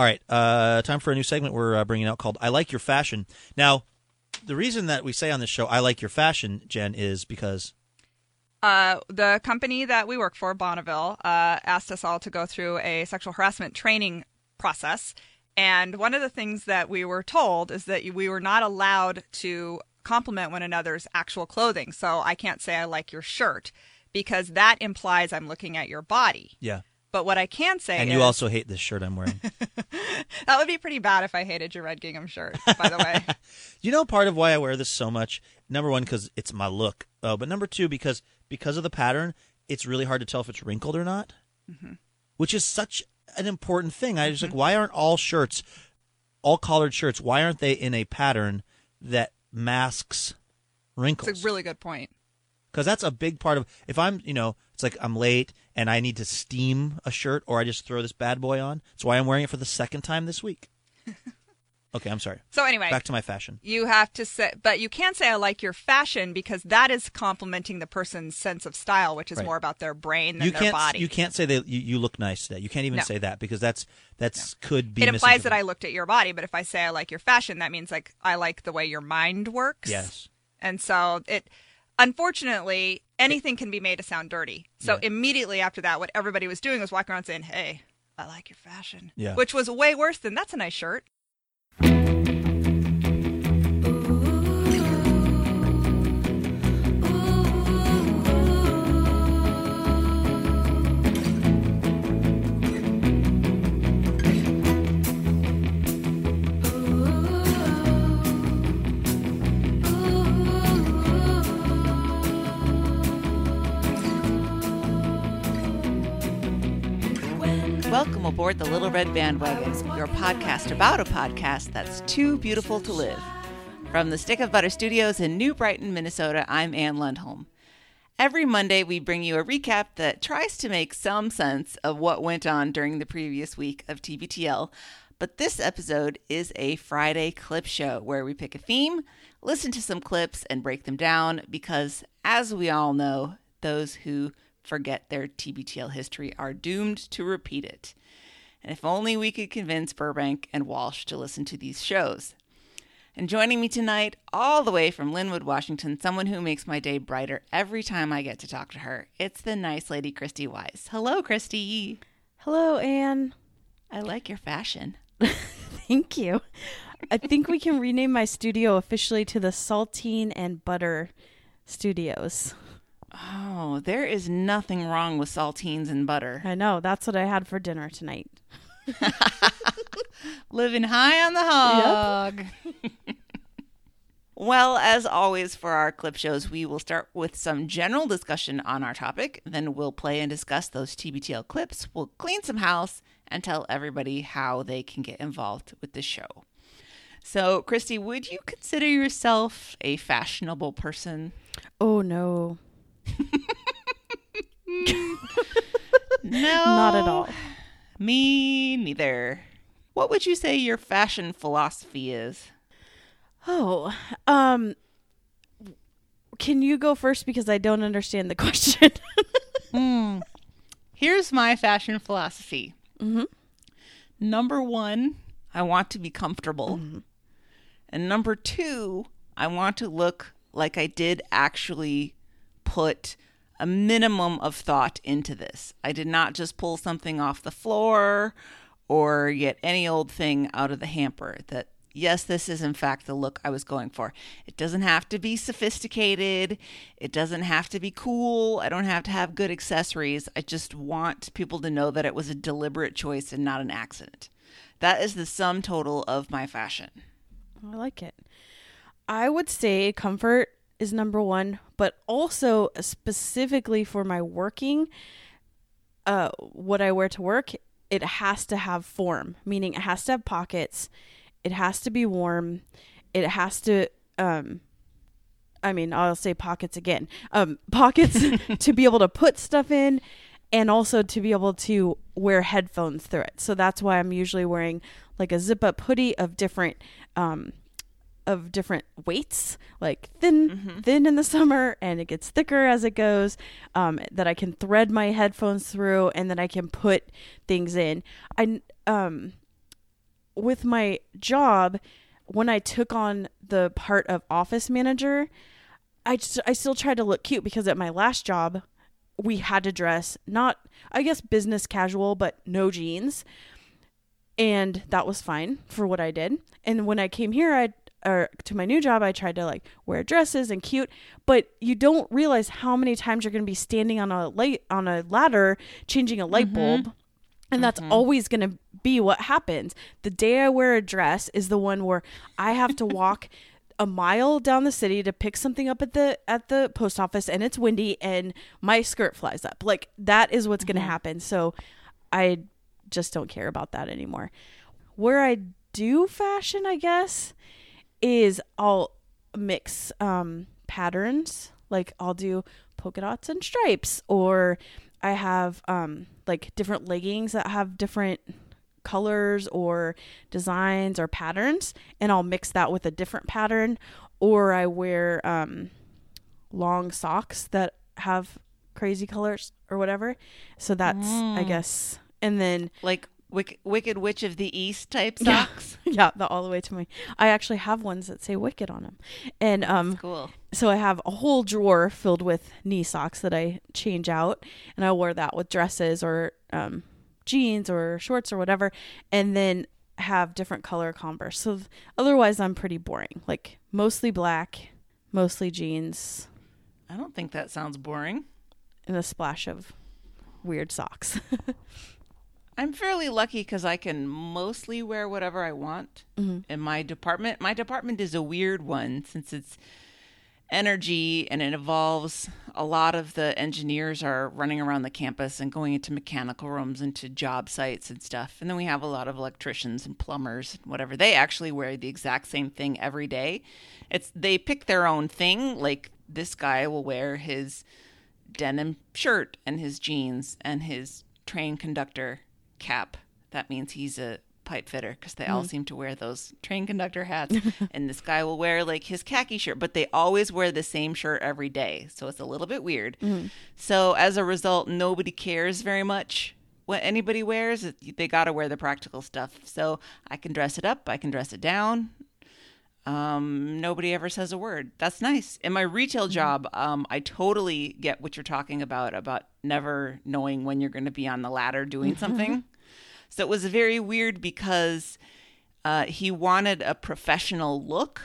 All right, uh, time for a new segment we're uh, bringing out called "I Like Your Fashion." Now, the reason that we say on this show "I like your fashion," Jen, is because Uh, the company that we work for, Bonneville, uh, asked us all to go through a sexual harassment training process. And one of the things that we were told is that we were not allowed to compliment one another's actual clothing. So I can't say I like your shirt because that implies I'm looking at your body. yeah, But what I can say and is you also hate this shirt I'm wearing. that would be pretty bad if I hated your red gingham shirt, by the way. you know, part of why I wear this so much. Number one, because it's my look. Oh, but number two, because because of the pattern, it's really hard to tell if it's wrinkled or not. Mm-hmm. Which is such an important thing. I was like, mm-hmm. why aren't all shirts, all collared shirts, why aren't they in a pattern that masks wrinkles? It's a really good point. because that's a big part of if i'm you know it's like i'm late and i need to steam a shirt or i just throw this bad boy on that's why i'm wearing it for the second time this week okay i'm sorry So anyway, back to my fashion you have to say, but you can say I like your fashion because that is complimenting the person's sense of style, which is Right. more about their brain than you their body. you can't say that you, you look nice today you can't even No. say that because that's that's could be it implies that I looked at your body, but if I say I like your fashion, that means like I like the way your mind works. yes And so it, unfortunately, anything can be made to sound dirty. So Yeah. immediately after that, what everybody was doing was walking around saying, "Hey, I like your fashion," Yeah. which was way worse than "That's a nice shirt." The Little Red Bandwagon, your podcast about a podcast that's too beautiful to live. From the Stick of Butter Studios in New Brighton, Minnesota, I'm Ann Lundholm. Every Monday, we bring you a recap that tries to make some sense of what went on during the previous week of TBTL. But this episode is a Friday clip show where we pick a theme, listen to some clips, and break them down because, as we all know, those who forget their TBTL history are doomed to repeat it. And if only we could convince Burbank and Walsh to listen to these shows. And joining me tonight, all the way from Lynnwood, Washington, someone who makes my day brighter every time I get to talk to her, it's the nice lady Christy Wise. Hello, Christy. Hello, Anne. I like your fashion. Thank you. I think we can rename my studio officially to the Saltine and Butter Studios. Oh, there is nothing wrong with saltines and butter. I know, that's what I had for dinner tonight. Living high on the hog. Yep. well, as always for our clip shows, we will start with some general discussion on our topic. Then we'll play and discuss those TBTL clips. We'll clean some house and tell everybody how they can get involved with the show. So, Christy, would you consider yourself a fashionable person? Oh, no. No. Not at all. Me neither. What would you say your fashion philosophy is? Oh, um, can you go first because I don't understand the question? Hmm. Here's my fashion philosophy. Mhm. Number one, I want to be comfortable. And number two, I want to look like I did actually put a minimum of thought into this. I did not just pull something off the floor or get any old thing out of the hamper. That, yes, this is in fact the look I was going for. It doesn't have to be sophisticated, it doesn't have to be cool. I don't have to have good accessories. I just want people to know that it was a deliberate choice and not an accident. That is the sum total of my fashion. I like it. I would say comfort is number one, but also specifically for my working, uh, what I wear to work, it has to have form, meaning it has to have pockets, it has to be warm, it has to, um, I mean, I'll say pockets again, um, pockets to be able to put stuff in, and also to be able to wear headphones through it. So that's why I'm usually wearing like a zip up hoodie of different um of different weights, like thin thin in the summer and it gets thicker as it goes, um that I can thread my headphones through and that I can put things in. I um with my job, when I took on the part of office manager, I just, I still tried to look cute because at my last job, we had to dress not I guess business casual, but no jeans. And that was fine for what I did. And when I came here, I or to my new job, I tried to like wear dresses and cute, but you don't realize how many times you're going to be standing on a light on a ladder changing a light mm-hmm. bulb. And that's mm-hmm. always going to be what happens. The day I wear a dress is the one where I have to walk a mile down the city to pick something up at the at the post office and it's windy and my skirt flies up. Like that is what's going to mm-hmm. happen. So I just don't care about that anymore. Where I do fashion, I guess, is I'll mix um, patterns. Like I'll do polka dots and stripes, or I have um, like different leggings that have different colors or designs or patterns, and I'll mix that with a different pattern. Or I wear um, long socks that have crazy colors or whatever. So that's I guess, and then Like Wick- Wicked Witch of the East type socks. yeah, the all the way to my. I actually have ones that say Wicked on them, and um, Cool. so I have a whole drawer filled with knee socks that I change out, and I wear that with dresses or um, jeans or shorts or whatever, and then have different color Converse. So th- otherwise, I'm pretty boring. Like mostly black, mostly jeans, I don't think that sounds boring. and a splash of weird socks. I'm fairly lucky because I can mostly wear whatever I want mm-hmm. in my department. My department is a weird one since it's energy and it involves a lot of the engineers are running around the campus and going into mechanical rooms into job sites and stuff. And then we have a lot of electricians and plumbers and whatever. They actually wear the exact same thing every day. It's they pick their own thing. Like this guy will wear his denim shirt and his jeans and his train conductor cap. That means he's a pipe fitter because they all mm-hmm. seem to wear those train conductor hats. and this guy will wear like his khaki shirt, but they always wear the same shirt every day. So it's a little bit weird. Mm-hmm. So as a result, nobody cares very much what anybody wears. They got to wear the practical stuff. So I can dress it up, I can dress it down um nobody ever says a word. That's nice. In my retail job um i totally get what you're talking about about never knowing when you're going to be on the ladder doing something. So it was very weird because uh he wanted a professional look.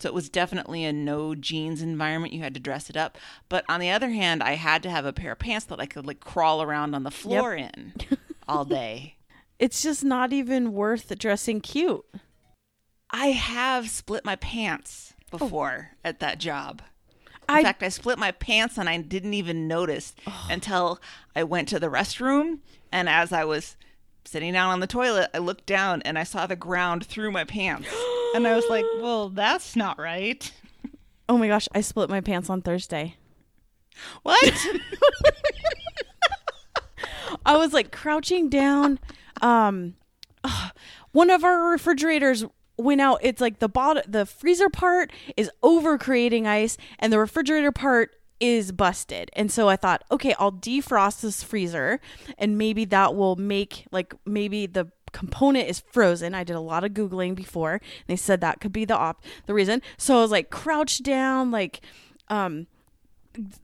So it was definitely a no jeans environment. You had to dress it up. But on the other hand i had to have a pair of pants that i could like crawl around on the floor in all day. It's just not even worth dressing cute. I have split my pants before at that job. In I- fact, I split my pants and I didn't even notice until I went to the restroom. And as I was sitting down on the toilet, I looked down and I saw the ground through my pants. and I was like, well, that's not right. Oh my gosh, I split my pants on Thursday. What? I was like crouching down. Um, ugh, one of our refrigerators went out. It's like the bottom, the freezer part is over creating ice, and the refrigerator part is busted. And so I thought, okay, I'll defrost this freezer, and maybe that will make like maybe the component is frozen. I did a lot of googling before. And they said that could be the op the reason. So I was like crouched down, like um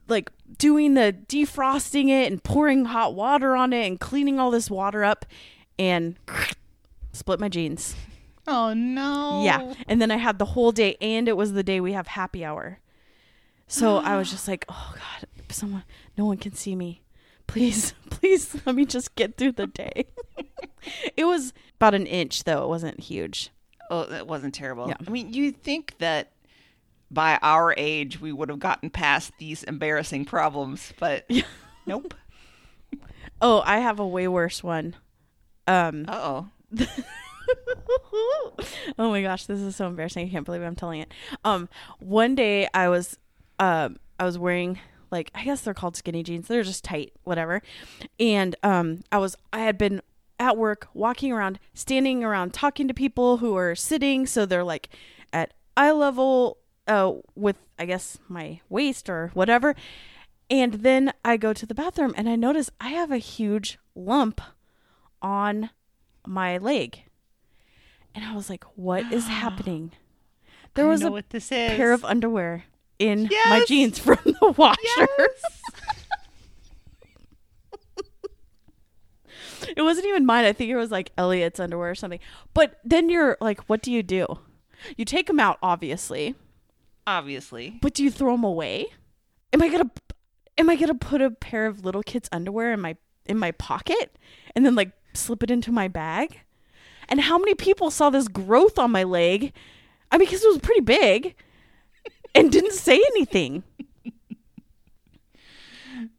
like doing the defrosting it and pouring hot water on it and cleaning all this water up and split my jeans. Oh, no. Yeah. And then I had the whole day and it was the day we have happy hour. So I was just like, "Oh god, someone no one can see me. Please, please let me just get through the day." it was about an inch though. It wasn't huge. Oh, it wasn't terrible. Yeah. I mean, you'd think that by our age we would have gotten past these embarrassing problems, but nope. Oh, I have a way worse one. Um Uh oh. oh my gosh, this is so embarrassing. I can't believe I'm telling it. Um, one day I was, um, I was wearing like I guess they're called skinny jeans. They're just tight, whatever. And um, I was I had been at work, walking around, standing around, talking to people who are sitting, so they're like at eye level, uh, with I guess my waist or whatever. And then I go to the bathroom and I notice I have a huge lump on my leg. And I was like, "What is happening?" There was a what this is. pair of underwear in my jeans from the washer. Yes. it wasn't even mine. I think it was like Elliot's underwear or something. But then you're like, what do you do? You take them out, obviously, Obviously. but do you throw them away? Am I gonna am I gonna put a pair of little kids' underwear in my in my pocket and then like slip it into my bag? And how many people saw this growth on my leg? I mean, because it was pretty big, and didn't say anything.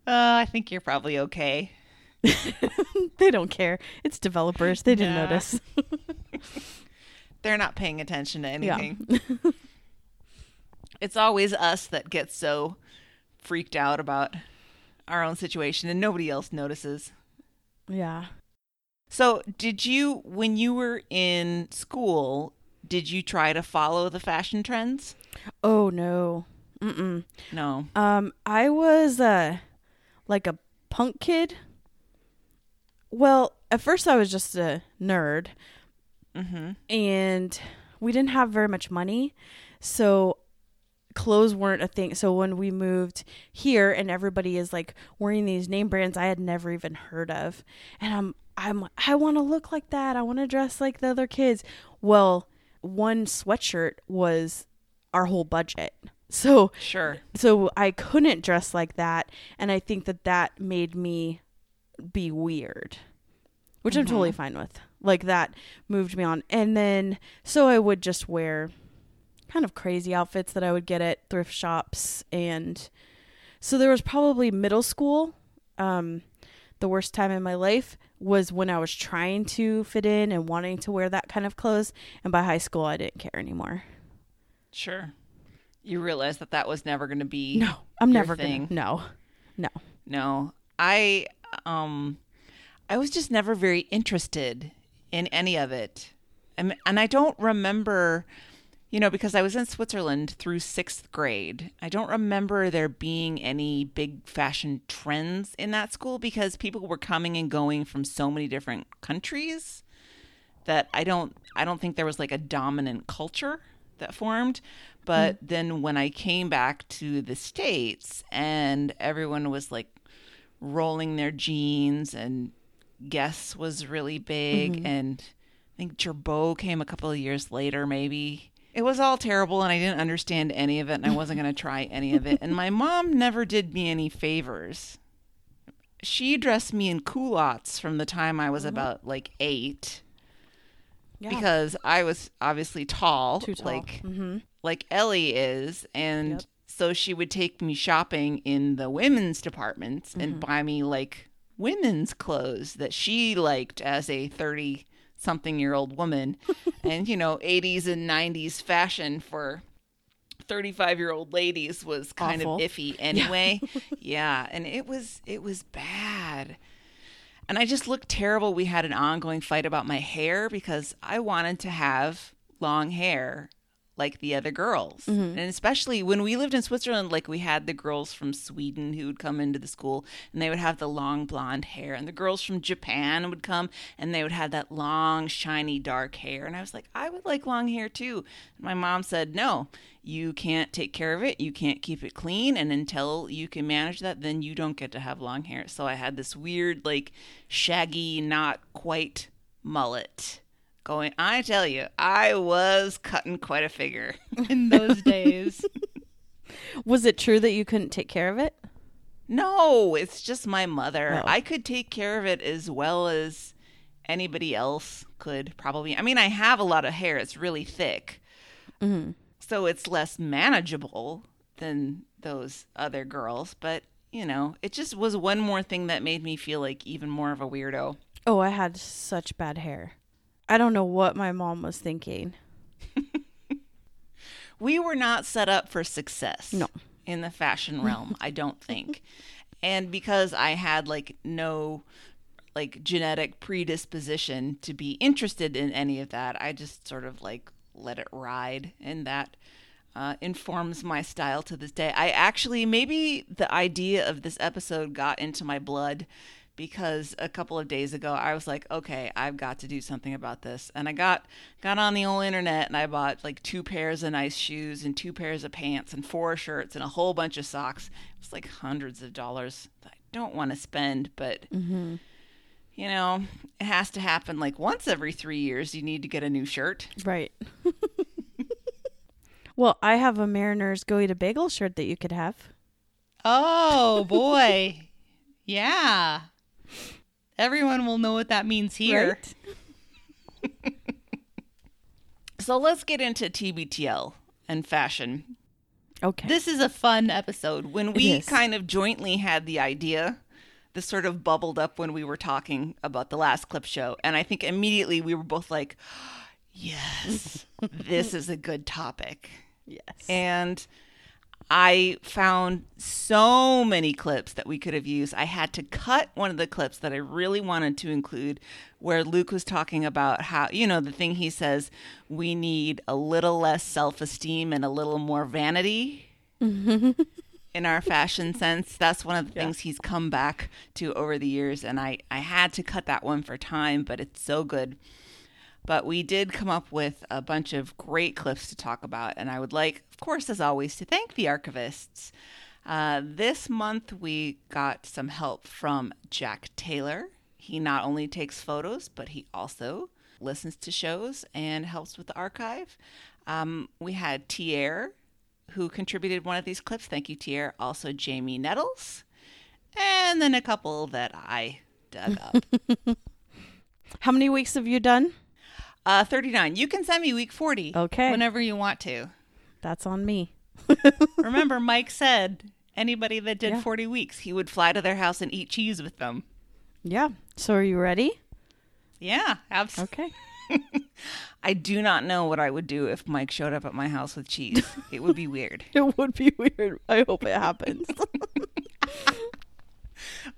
Uh, I think you're probably okay. they don't care. It's developers. They didn't Yeah. notice. They're not paying attention to Yeah. anything. it's always us that get so freaked out about our own situation and nobody else notices. Yeah. So, did you, when you were in school, did you try to follow the fashion trends? Oh no. Mm-mm. No. Um, I was uh like a punk kid. Well, at first I was just a nerd, Mm-hmm. and we didn't have very much money, so clothes weren't a thing. So when we moved here, and everybody is like wearing these name brands I had never even heard of, and I'm I'm I want to look like that. I want to dress like the other kids. Well, one sweatshirt was our whole budget. So Sure. so I couldn't dress like that, and I think that that made me be weird, which I'm totally fine with. Like that moved me on, and then so I would just wear kind of crazy outfits that I would get at thrift shops, and so there was probably middle school. Um, the worst time in my life was when I was trying to fit in and wanting to wear that kind of clothes, and by high school I didn't care anymore. Sure. You realized that that was never going to be. No, I'm never gonna. No, no. No, I um, I was just never very interested in any of it, and and I don't remember, you know, because I was in Switzerland through sixth grade. I don't remember there being any big fashion trends in that school because people were coming and going from so many different countries that I don't I don't think there was like a dominant culture that formed. But mm. then when I came back to the States and everyone was like rolling their jeans and Guess was really big mm-hmm. and I think Girbaud came a couple of years later maybe. It was all terrible and I didn't understand any of it and I wasn't going to try any of it. And my mom never did me any favors. She dressed me in culottes from the time I was about like 8 Yeah. because I was obviously tall, tall. like mm-hmm. like Ellie is, and Yep. so she would take me shopping in the women's departments Mm-hmm. and buy me like women's clothes that she liked as a 30 something year old woman and you know 80s and 90s fashion for 35 year old ladies was kind Awful. of iffy anyway yeah and it was it was bad and I just looked terrible. We had an ongoing fight about my hair because I wanted to have long hair like the other girls. Mm-hmm. And especially when we lived in Switzerland, like we had the girls from Sweden who would come into the school and they would have the long blonde hair. And the girls from Japan would come and they would have that long, shiny, dark hair. And I was like, I would like long hair too. And my mom said, No, you can't take care of it. You can't keep it clean. And until you can manage that, then you don't get to have long hair. So I had this weird, like, shaggy, not quite mullet going. I tell you, I was cutting quite a figure in those days. Was it true that you couldn't take care of it? No, it's just my mother. Oh. I could take care of it as well as anybody else could, probably. I mean, I have a lot of hair, it's really thick. Mm-hmm. So it's less manageable than those other girls. But, you know, it just was one more thing that made me feel like even more of a weirdo. Oh, I had such bad hair. I don't know what my mom was thinking. we were not set up for success No. in the fashion realm i don't think and because i had like no like genetic predisposition to be interested in any of that i just sort of like let it ride and that uh, informs my style to this day i actually maybe the idea of this episode got into my blood because a couple of days ago I was like, okay, I've got to do something about this. And I got got on the old internet and I bought like two pairs of nice shoes and two pairs of pants and four shirts and a whole bunch of socks. It was like hundreds of dollars that I don't want to spend, but mm-hmm. you know, it has to happen like once every 3 years you need to get a new shirt. Right. well, I have a Mariners Go Eat a Bagel shirt that you could have. Oh boy. yeah. Everyone will know what that means here. Right? So let's get into TBTL and fashion. Okay. This is a fun episode. When we kind of jointly had the idea, this sort of bubbled up when we were talking about the last clip show. And I think immediately we were both like, yes, this is a good topic. yes. And I found so many clips that we could have used. I had to cut one of the clips that I really wanted to include where Luke was talking about how, you know, the thing he says, we need a little less self esteem and a little more vanity in our fashion sense. That's one of the things he's come back to over the years. And I, I had to cut that one for time, but it's so good. But we did come up with a bunch of great clips to talk about. And I would like, of course, as always, to thank the archivists. Uh, this month, we got some help from Jack Taylor. He not only takes photos, but he also listens to shows and helps with the archive. Um, we had Tier, who contributed one of these clips. Thank you, Tier. Also, Jamie Nettles. And then a couple that I dug up. How many weeks have you done? Uh, 39. You can send me week 40. Okay. Whenever you want to. That's on me. Remember, Mike said anybody that did Yeah. 40 weeks, he would fly to their house and eat cheese with them. Yeah. So are you ready? Yeah, absolutely. Okay. I do not know what I would do if Mike showed up at my house with cheese. it would be weird. It would be weird. I hope it happens.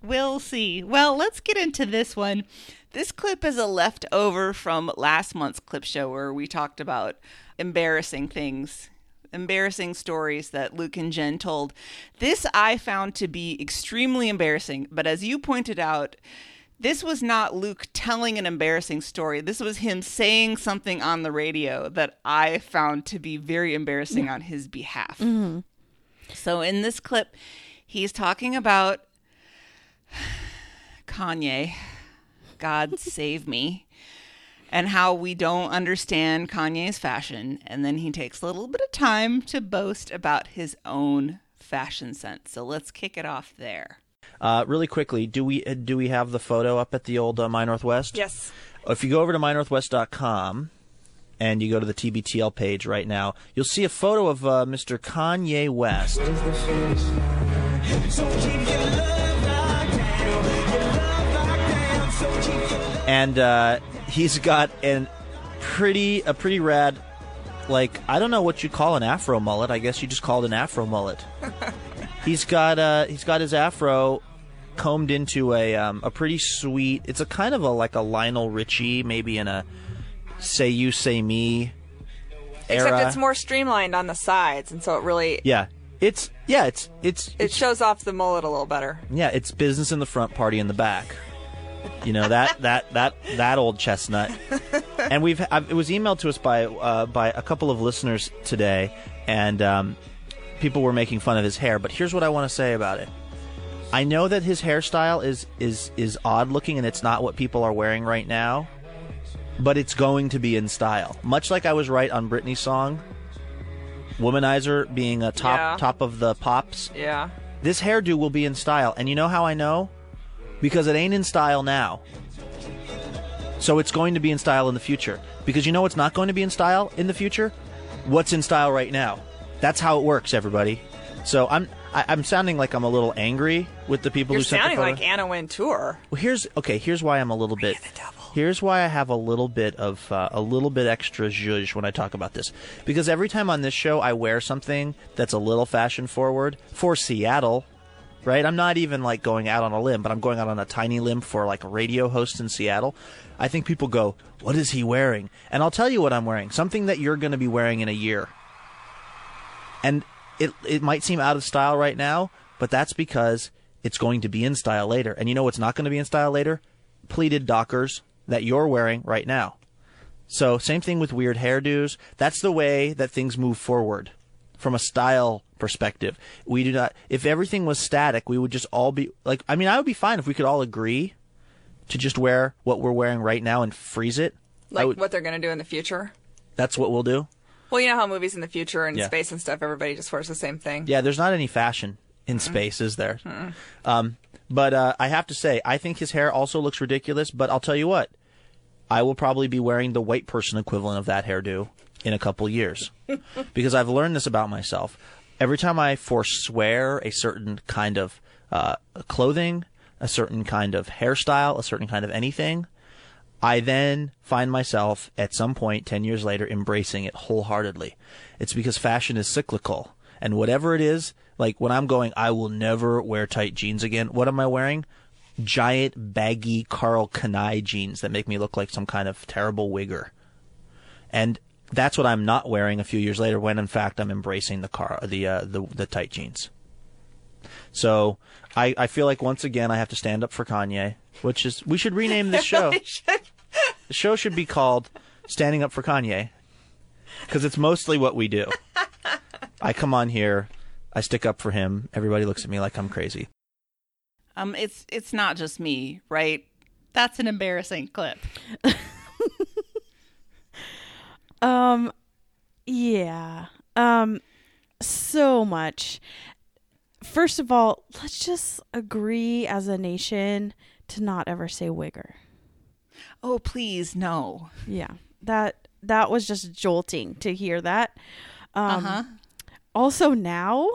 We'll see. Well, let's get into this one. This clip is a leftover from last month's clip show where we talked about embarrassing things, embarrassing stories that Luke and Jen told. This I found to be extremely embarrassing, but as you pointed out, this was not Luke telling an embarrassing story. This was him saying something on the radio that I found to be very embarrassing on his behalf. Mm-hmm. So in this clip, he's talking about Kanye, God save me, and how we don't understand Kanye's fashion. And then he takes a little bit of time to boast about his own fashion sense. So let's kick it off there. Uh, really quickly, do we uh, do we have the photo up at the old uh, My Northwest? Yes. If you go over to mynorthwest.com and you go to the TBTL page right now, you'll see a photo of uh, Mr. Kanye West. And uh, he's got an pretty a pretty rad like I don't know what you call an afro mullet. I guess you just called an afro mullet. he's got uh he's got his afro combed into a um, a pretty sweet. It's a kind of a like a Lionel Richie, maybe in a say you say me era. Except it's more streamlined on the sides, and so it really yeah, it's yeah, it's it's it it's shows off the mullet a little better. yeah, it's business in the front, party in the back. You know that that that that old chestnut. And we've i it was emailed to us by uh, by a couple of listeners today, and um, people were making fun of his hair. But here's what I want to say about it. I know that his hairstyle is is is odd looking, and it's not what people are wearing right now. But it's going to be in style, much like I was right on Britney's song, "Womanizer" being a top Yeah. top of the pops Yeah. this hairdo will be in style. And you know how I know? Because it ain't in style now. So it's going to be in style in the future. Because you know what's not going to be in style in the future? What's in style right now. That's how it works, everybody. So I'm I, I'm sounding like I'm a little angry with the people You're who sent the sounding photo. like Anna Wintour. Well, here's okay. Here's why I'm a little bit. Here's why I have a little bit of uh, a little bit extra zhuzh when I talk about this, because every time on this show I wear something that's a little fashion forward for Seattle, right? I'm not even like going out on a limb, but I'm going out on a tiny limb for like a radio host in Seattle. I think people go, "What is he wearing?" And I'll tell you what I'm wearing. Something that you're going to be wearing in a year. And it it might seem out of style right now, but that's because it's going to be in style later. And you know what's not going to be in style later? Pleated Dockers that you're wearing right now. So same thing with weird hairdos. That's the way that things move forward from a style perspective. We do not if everything was static, we would just all be like I mean I would be fine if we could all agree to just wear what we're wearing right now and freeze it. Like would- what they're going to do in the future. that's what we'll do. Well, you know how movies in the future and Yeah. space and stuff, everybody just wears the same thing. Yeah, there's not any fashion in space, is there? Um, but uh, I have to say, I think his hair also looks ridiculous. But I'll tell you what, I will probably be wearing the white person equivalent of that hairdo in a couple years because I've learned this about myself. Every time I forswear a certain kind of uh, clothing, a certain kind of hairstyle, a certain kind of anything, I then find myself at some point 10 years later embracing it wholeheartedly. It's because fashion is cyclical. And whatever it is, like when I'm going, I will never wear tight jeans again. What am I wearing? Giant, baggy Karl Kani jeans that make me look like some kind of terrible wigger. And that's what I'm not wearing a few years later when in fact I'm embracing the car, the, uh, the, the tight jeans. So I, I feel like once again I have to stand up for Kanye, which is, we should rename this show. The show should be called Standing Up for Kanye because it's mostly what we do. I come on here, I stick up for him. Everybody looks at me like I'm crazy. Um, it's it's not just me, right? That's an embarrassing clip. Um, yeah. Um, so much. First of all, let's just agree as a nation to not ever say wigger. Oh, please, no. Yeah, that that was just jolting to hear that. Um, Uh huh. Also now,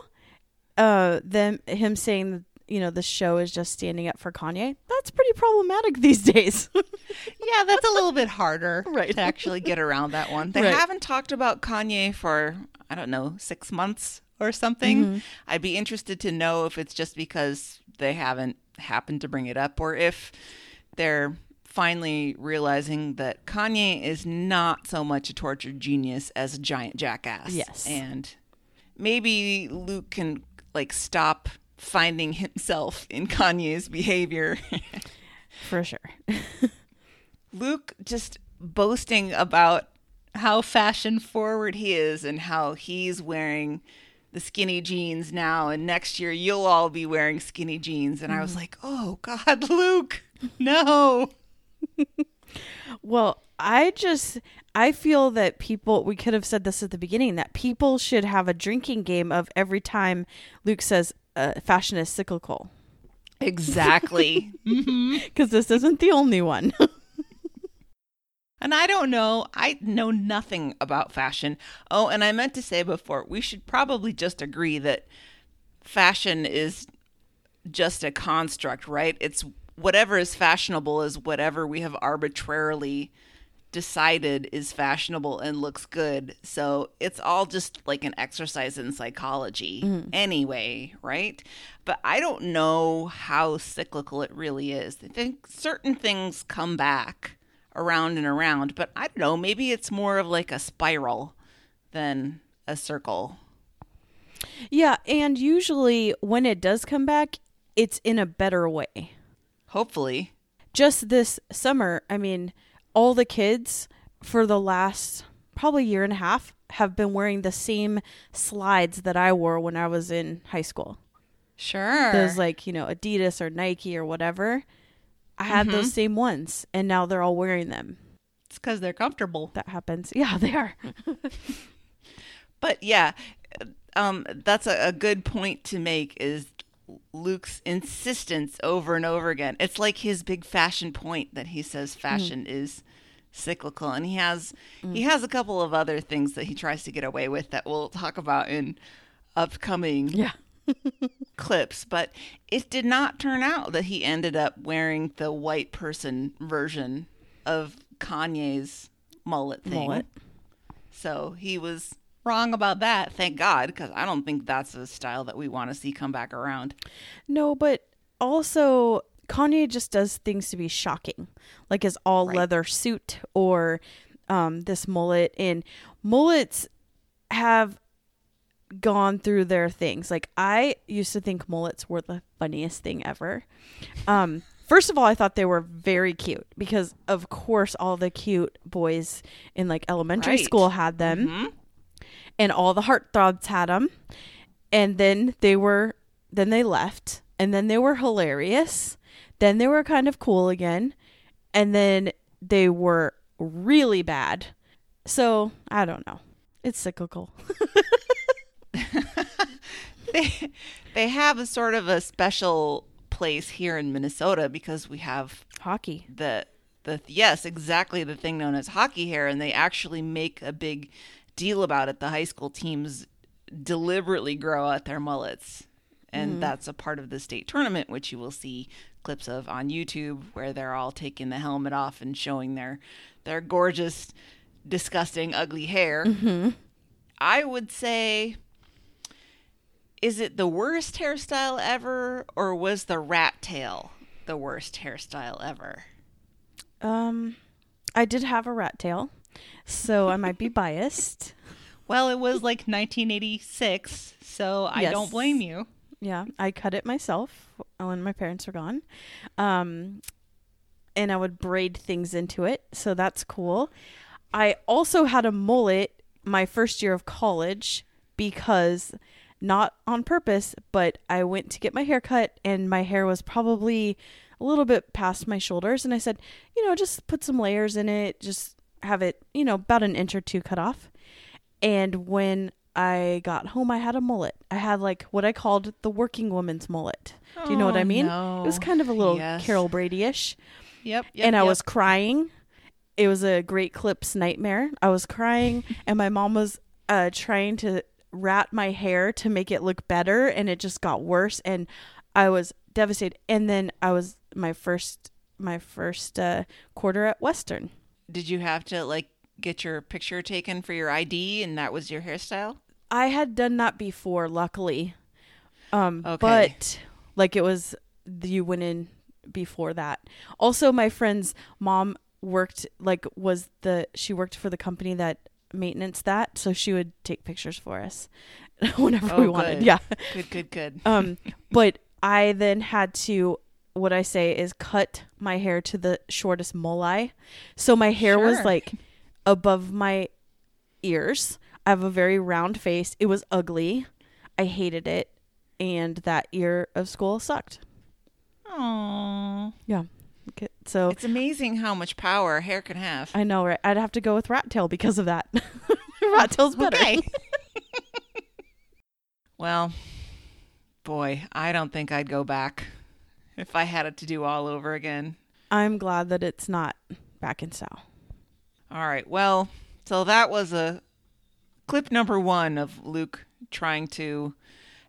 uh, them him saying you know the show is just standing up for Kanye. That's pretty problematic these days. Yeah, that's a little bit harder Right. to actually get around that one. They Right. haven't talked about Kanye for, I don't know, six months or something. Mm-hmm. I'd be interested to know if it's just because they haven't happened to bring it up or if they're finally realizing that Kanye is not so much a tortured genius as a giant jackass. Yes. And maybe Luke can like stop finding himself in Kanye's behavior. for sure. Luke just boasting about how fashion forward he is and how he's wearing the skinny jeans now and next year you'll all be wearing skinny jeans and I was mm-hmm. like, "Oh god, Luke. No." Well, I just I feel that people we could have said this at the beginning that people should have a drinking game of every time Luke says uh, fashion is cyclical Exactly. because this isn't the only one. And I don't know. I know nothing about fashion. Oh, and I meant to say before, we should probably just agree that fashion is just a construct, right? It's whatever is fashionable is whatever we have arbitrarily decided is fashionable and looks good. So it's all just like an exercise in psychology mm. anyway, right? But I don't know how cyclical it really is. I think certain things come back around and around, but I don't know, maybe it's more of like a spiral than a circle. yeah, and usually when it does come back, it's in a better way. Hopefully. Just this summer, I mean, all the kids for the last probably year and a half have been wearing the same slides that I wore when I was in high school. Sure. those like you know Adidas or Nike or whatever. I had those same ones, and now they're all wearing them. it's because they're comfortable. That happens. Yeah, they are. But yeah, um, that's a, a good point to make is Luke's insistence over and over again. It's like his big fashion point that he says hmm. fashion is cyclical and he has he mm. has a couple of other things that he tries to get away with that we'll talk about in upcoming Yeah. clips, but it did not turn out that he ended up wearing the white person version of Kanye's mullet thing. Mullet. So he was wrong about that. Thank God, because I don't think that's a style that we want to see come back around. No, but also Kanye just does things to be shocking, like his all Right. leather suit or um, this mullet. And mullets have gone through their things. Like I used to think mullets were the funniest thing ever. Um, first of all, I thought they were very cute because, of course, all the cute boys in like elementary Right. school had them, and all the heartthrobs had them. And then they were, then they left, and then they were hilarious. Then they were kind of cool again, and then they were really bad. So I don't know. It's cyclical. they they have a sort of a special place here in Minnesota because we have Hockey. the the yes exactly the thing known as hockey hair and they actually make a big deal about it the high school teams deliberately grow out their mullets. And that's a part of the state tournament which you will see clips of on youtube where they're all taking the helmet off and showing their their gorgeous disgusting ugly hair. I would say is it the worst hairstyle ever or was the rat tail the worst hairstyle ever? Um, I did have a rat tail, so I might be biased. Well, it was like 1986, so I Yes. don't blame you. Yeah, I cut it myself when my parents were gone. Um, and I would braid things into it, so that's cool. I also had a mullet my first year of college because not on purpose, but I went to get my hair cut and my hair was probably a little bit past my shoulders and I said, you know, just put some layers in it, just have it, you know, about an inch or two cut off. And when I got home, I had a mullet. I had like what I called the working woman's mullet. Do you know what I Oh, mean? no. It was kind of a little Yes. Carol Brady ish Yep. and I was crying. It was a great clips nightmare. I was crying, and my mom was uh, trying to rat my hair to make it look better, and it just got worse. And I was devastated. And then I was my first my first uh, quarter at Western. Did you have to like get your picture taken for your ID and that was your hairstyle? I had done that before, luckily. Um, Okay. but like it was you went in before that. Also, my friend's mom worked like was the she worked for the company that maintenance that, so she would take pictures for us whenever we Oh, wanted. good. Yeah. Good, good, good. Um, but I then had to what I say is cut my hair to the shortest moli. So my hair was like above my ears. I have a very round face. It was ugly. I hated it. And that year of school sucked. Aww. Yeah. Okay, So It's amazing how much power hair can have. I know, right? I'd have to go with rat tail because of that. rat tail's better. Okay. well, boy, I don't think I'd go back if I had it to do all over again. I'm glad that it's not back in style. All right. Well, so that was a clip number one of Luke trying to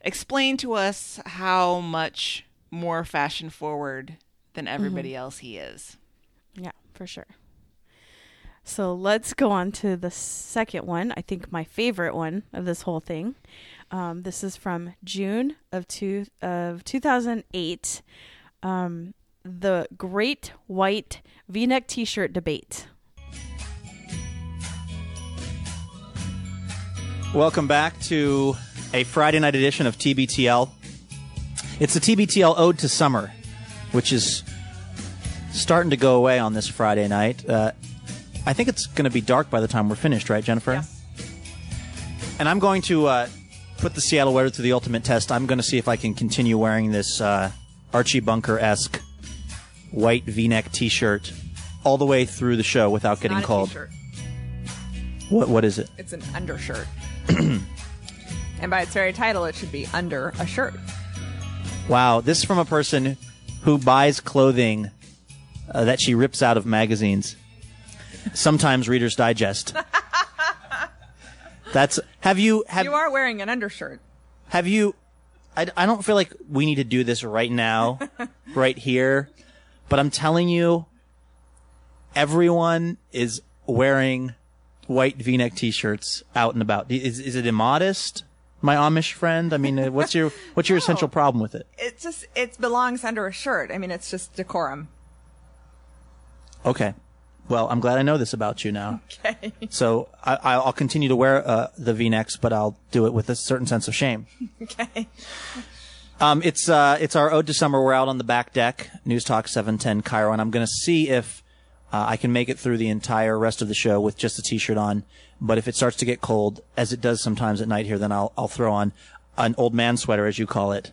explain to us how much more fashion forward than everybody else he is. Yeah, for sure. So let's go on to the second one. I think my favorite one of this whole thing. Um, this is from June of two of two thousand eight. Um, the Great White V-neck T-shirt debate. Welcome back to a Friday night edition of TBTL. It's the TBTL Ode to Summer, which is starting to go away on this Friday night. Uh, I think it's going to be dark by the time we're finished, right, Jennifer? And I'm going to uh, put the Seattle weather to the ultimate test. I'm going to see if I can continue wearing this uh, Archie Bunker esque white v neck t shirt all the way through the show without getting Not a cold. t-shirt. What, what is it? It's an undershirt. and by its very title, it should be under a shirt. Wow, this is from a person who buys clothing uh, that she rips out of magazines. Sometimes Reader's Digest. That's have you have You are wearing an undershirt. have you? I, I don't feel like we need to do this right now, right here, but I'm telling you, everyone is wearing white V-neck T-shirts out and about. Is is it immodest, my Amish friend? I mean, uh, what's your what's your essential problem with it? It just it belongs under a shirt. I mean, it's just decorum. Okay. Well, I'm glad I know this about you now. Okay. So I, I'll continue to wear uh, the V-necks, but I'll do it with a certain sense of shame. Okay. Um, it's uh, it's our ode to summer. We're out on the back deck, News Talk 710 KIRO, and I'm going to see if uh, I can make it through the entire rest of the show with just a t-shirt on. But if it starts to get cold, as it does sometimes at night here, then I'll I'll throw on an old man sweater, as you call it.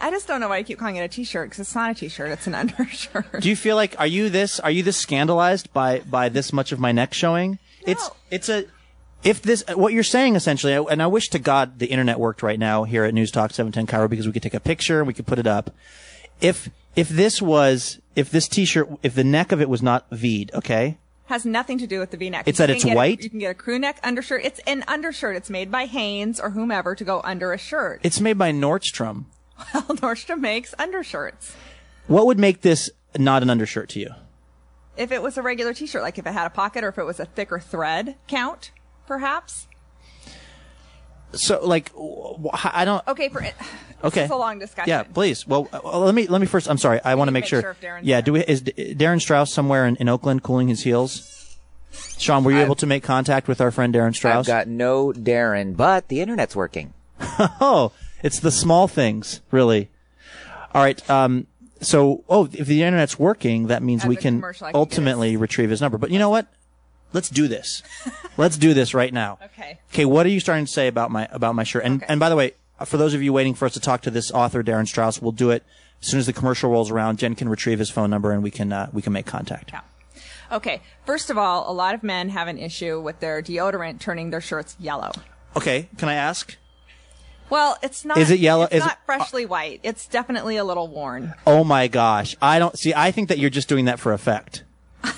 I just don't know why you keep calling it a t-shirt because it's not a t-shirt; it's an undershirt. Do you feel like are you this are you this scandalized by by this much of my neck showing? It's No. it's a if this what you're saying essentially, and I wish to God the internet worked right now here at News Talk 710 KIRO because we could take a picture and we could put it up. If if this was if this T-shirt if the neck of it was not V'd, okay, Has nothing to do with the V-neck. It's You that it's get a- white? you can get a crew neck undershirt. It's an undershirt. It's made by Hanes or whomever to go under a shirt. it's made by Nordstrom. Nordstrom makes undershirts. What would make this not an undershirt to you? If it was a regular t-shirt, like if it had a pocket or if it was a thicker thread count, perhaps. So like wh- wh- I don't Okay, for it. Okay. This is a long discussion. Yeah, please. Well, uh, let me let me first. I'm sorry. I want to need make sure. sure if yeah. there. Do we is Darren Strauss somewhere in, in Oakland cooling his heels? Sean, were you I've- able to make contact with our friend Darren Strauss? I've got no Darren, but the internet's working. oh, it's the small things, really. All right. Um. So, oh, if the internet's working, that means As we a can commercial, I can get ultimately retrieve his number. But you know what? Let's do this. Let's do this right now. Okay. Okay, what are you starting to say about my about my shirt? And Okay. and by the way, for those of you waiting for us to talk to this author, Darren Strauss, we'll do it as soon as the commercial rolls around. Jen can retrieve his phone number and we can uh, we can make contact. Yeah. Okay. First of all, a lot of men have an issue with their deodorant turning their shirts yellow. Okay, can I ask? Well, it's not. Is it yellow? It's Is not it- uh, freshly white. It's definitely a little worn. Oh my gosh, I don't see. I think that you're just doing that for effect.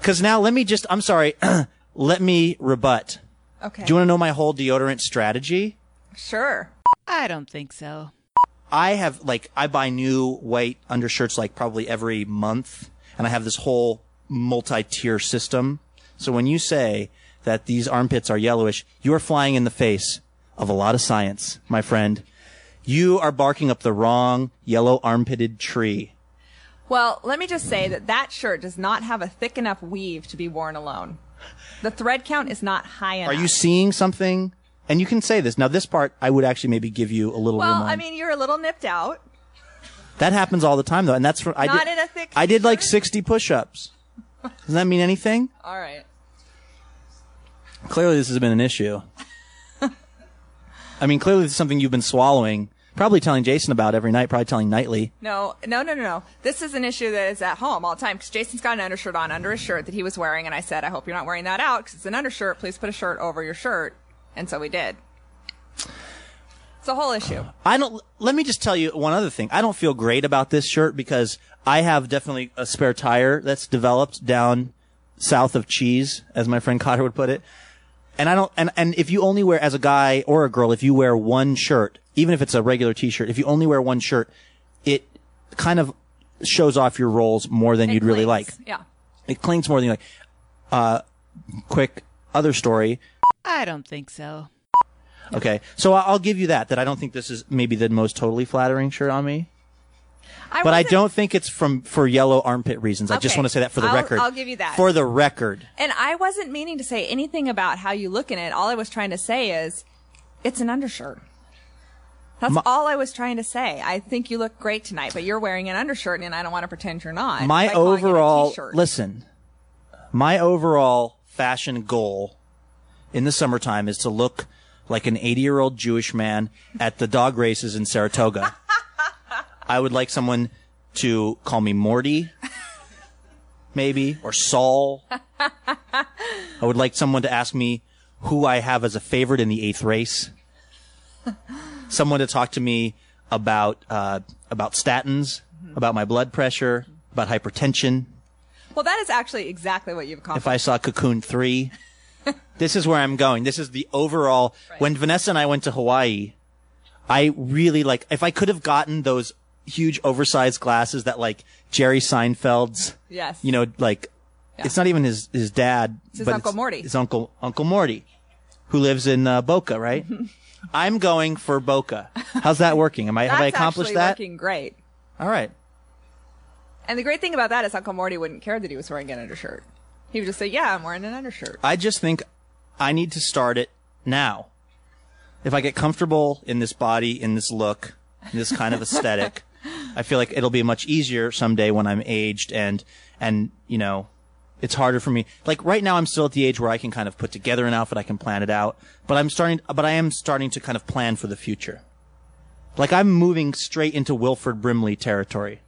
Because now let me just. I'm sorry. let me rebut. Okay. Do you want to know my whole deodorant strategy? Sure. I don't think so. I have like I buy new white undershirts like probably every month, and I have this whole multi-tier system. So when you say that these armpits are yellowish, you are flying in the face of a lot of science, my friend. You are barking up the wrong yellow armpitted tree. Well, let me just say that that shirt does not have a thick enough weave to be worn alone. The thread count is not high enough. Are you seeing something? And you can say this. Now, this part, I would actually maybe give you a little Well. I mean, you're a little nipped out. that happens all the time, though, and that's for I Not did. in a thick I did like sixty push-ups. Does that mean anything? All right. Clearly, this has been an issue. I mean, clearly, this is something you've been swallowing. Probably telling Jason about every night. Probably telling nightly. No, no, no, no, no. This is an issue that is at home all the time because Jason's got an undershirt on under his shirt that he was wearing, and I said, I hope you're not wearing that out because it's an undershirt. Please put a shirt over your shirt. And so we did. It's a whole issue. I don't. Let me just tell you one other thing. I don't feel great about this shirt because I have definitely a spare tire that's developed down south of cheese, as my friend Cotter would put it. And I don't. And and if you only wear as a guy or a girl, if you wear one shirt, even if it's a regular T-shirt, if you only wear one shirt, it kind of shows off your rolls more than It you'd really like. Yeah. It clings more than you like. Uh, quick other story. I don't think so. Okay, so I'll give you that. That I don't think this is maybe the most totally flattering shirt on me. I But I don't think it's from for yellow armpit reasons. I just want to say that for the I'll- record. I'll give you that. For the record. And I wasn't meaning to say anything about how you look in it. All I was trying to say is it's an undershirt. That's My- all I was trying to say. I think you look great tonight, but you're wearing an undershirt and I don't want to pretend you're not. My by calling it a overall listen. My overall fashion goal in the summertime is to look like an 80-year-old Jewish man at the dog races in Saratoga. I would like someone to call me Morty, maybe, or Saul. I would like someone to ask me who I have as a favorite in the eighth race. Someone to talk to me about uh, about statins, about my blood pressure, about hypertension. Well, that is actually exactly what you've accomplished. If I saw Cocoon 3, this is where I'm going. This is the overall. When Vanessa and I went to Hawaii, I really like, if I could have gotten those huge oversized glasses that like Jerry Seinfeld's, yes. you know, like, it's not even his, his dad. It's his but Uncle Morty. His uncle, Uncle Morty, who lives in uh, Boca, right? I'm going for Boca. How's that working? Am I, have I accomplished that? working great. All right. And the great thing about that is Uncle Morty wouldn't care that he was wearing an undershirt. He would just say, "Yeah, I'm wearing an undershirt." I just think I need to start it now. If I get comfortable in this body, in this look, in this kind of aesthetic, I feel like it'll be much easier someday when I'm aged and and you know, it's harder for me. Like right now, I'm still at the age where I can kind of put together an outfit, I can plan it out, but I'm starting, but I am starting to kind of plan for the future. Like I'm moving straight into Wilford Brimley territory.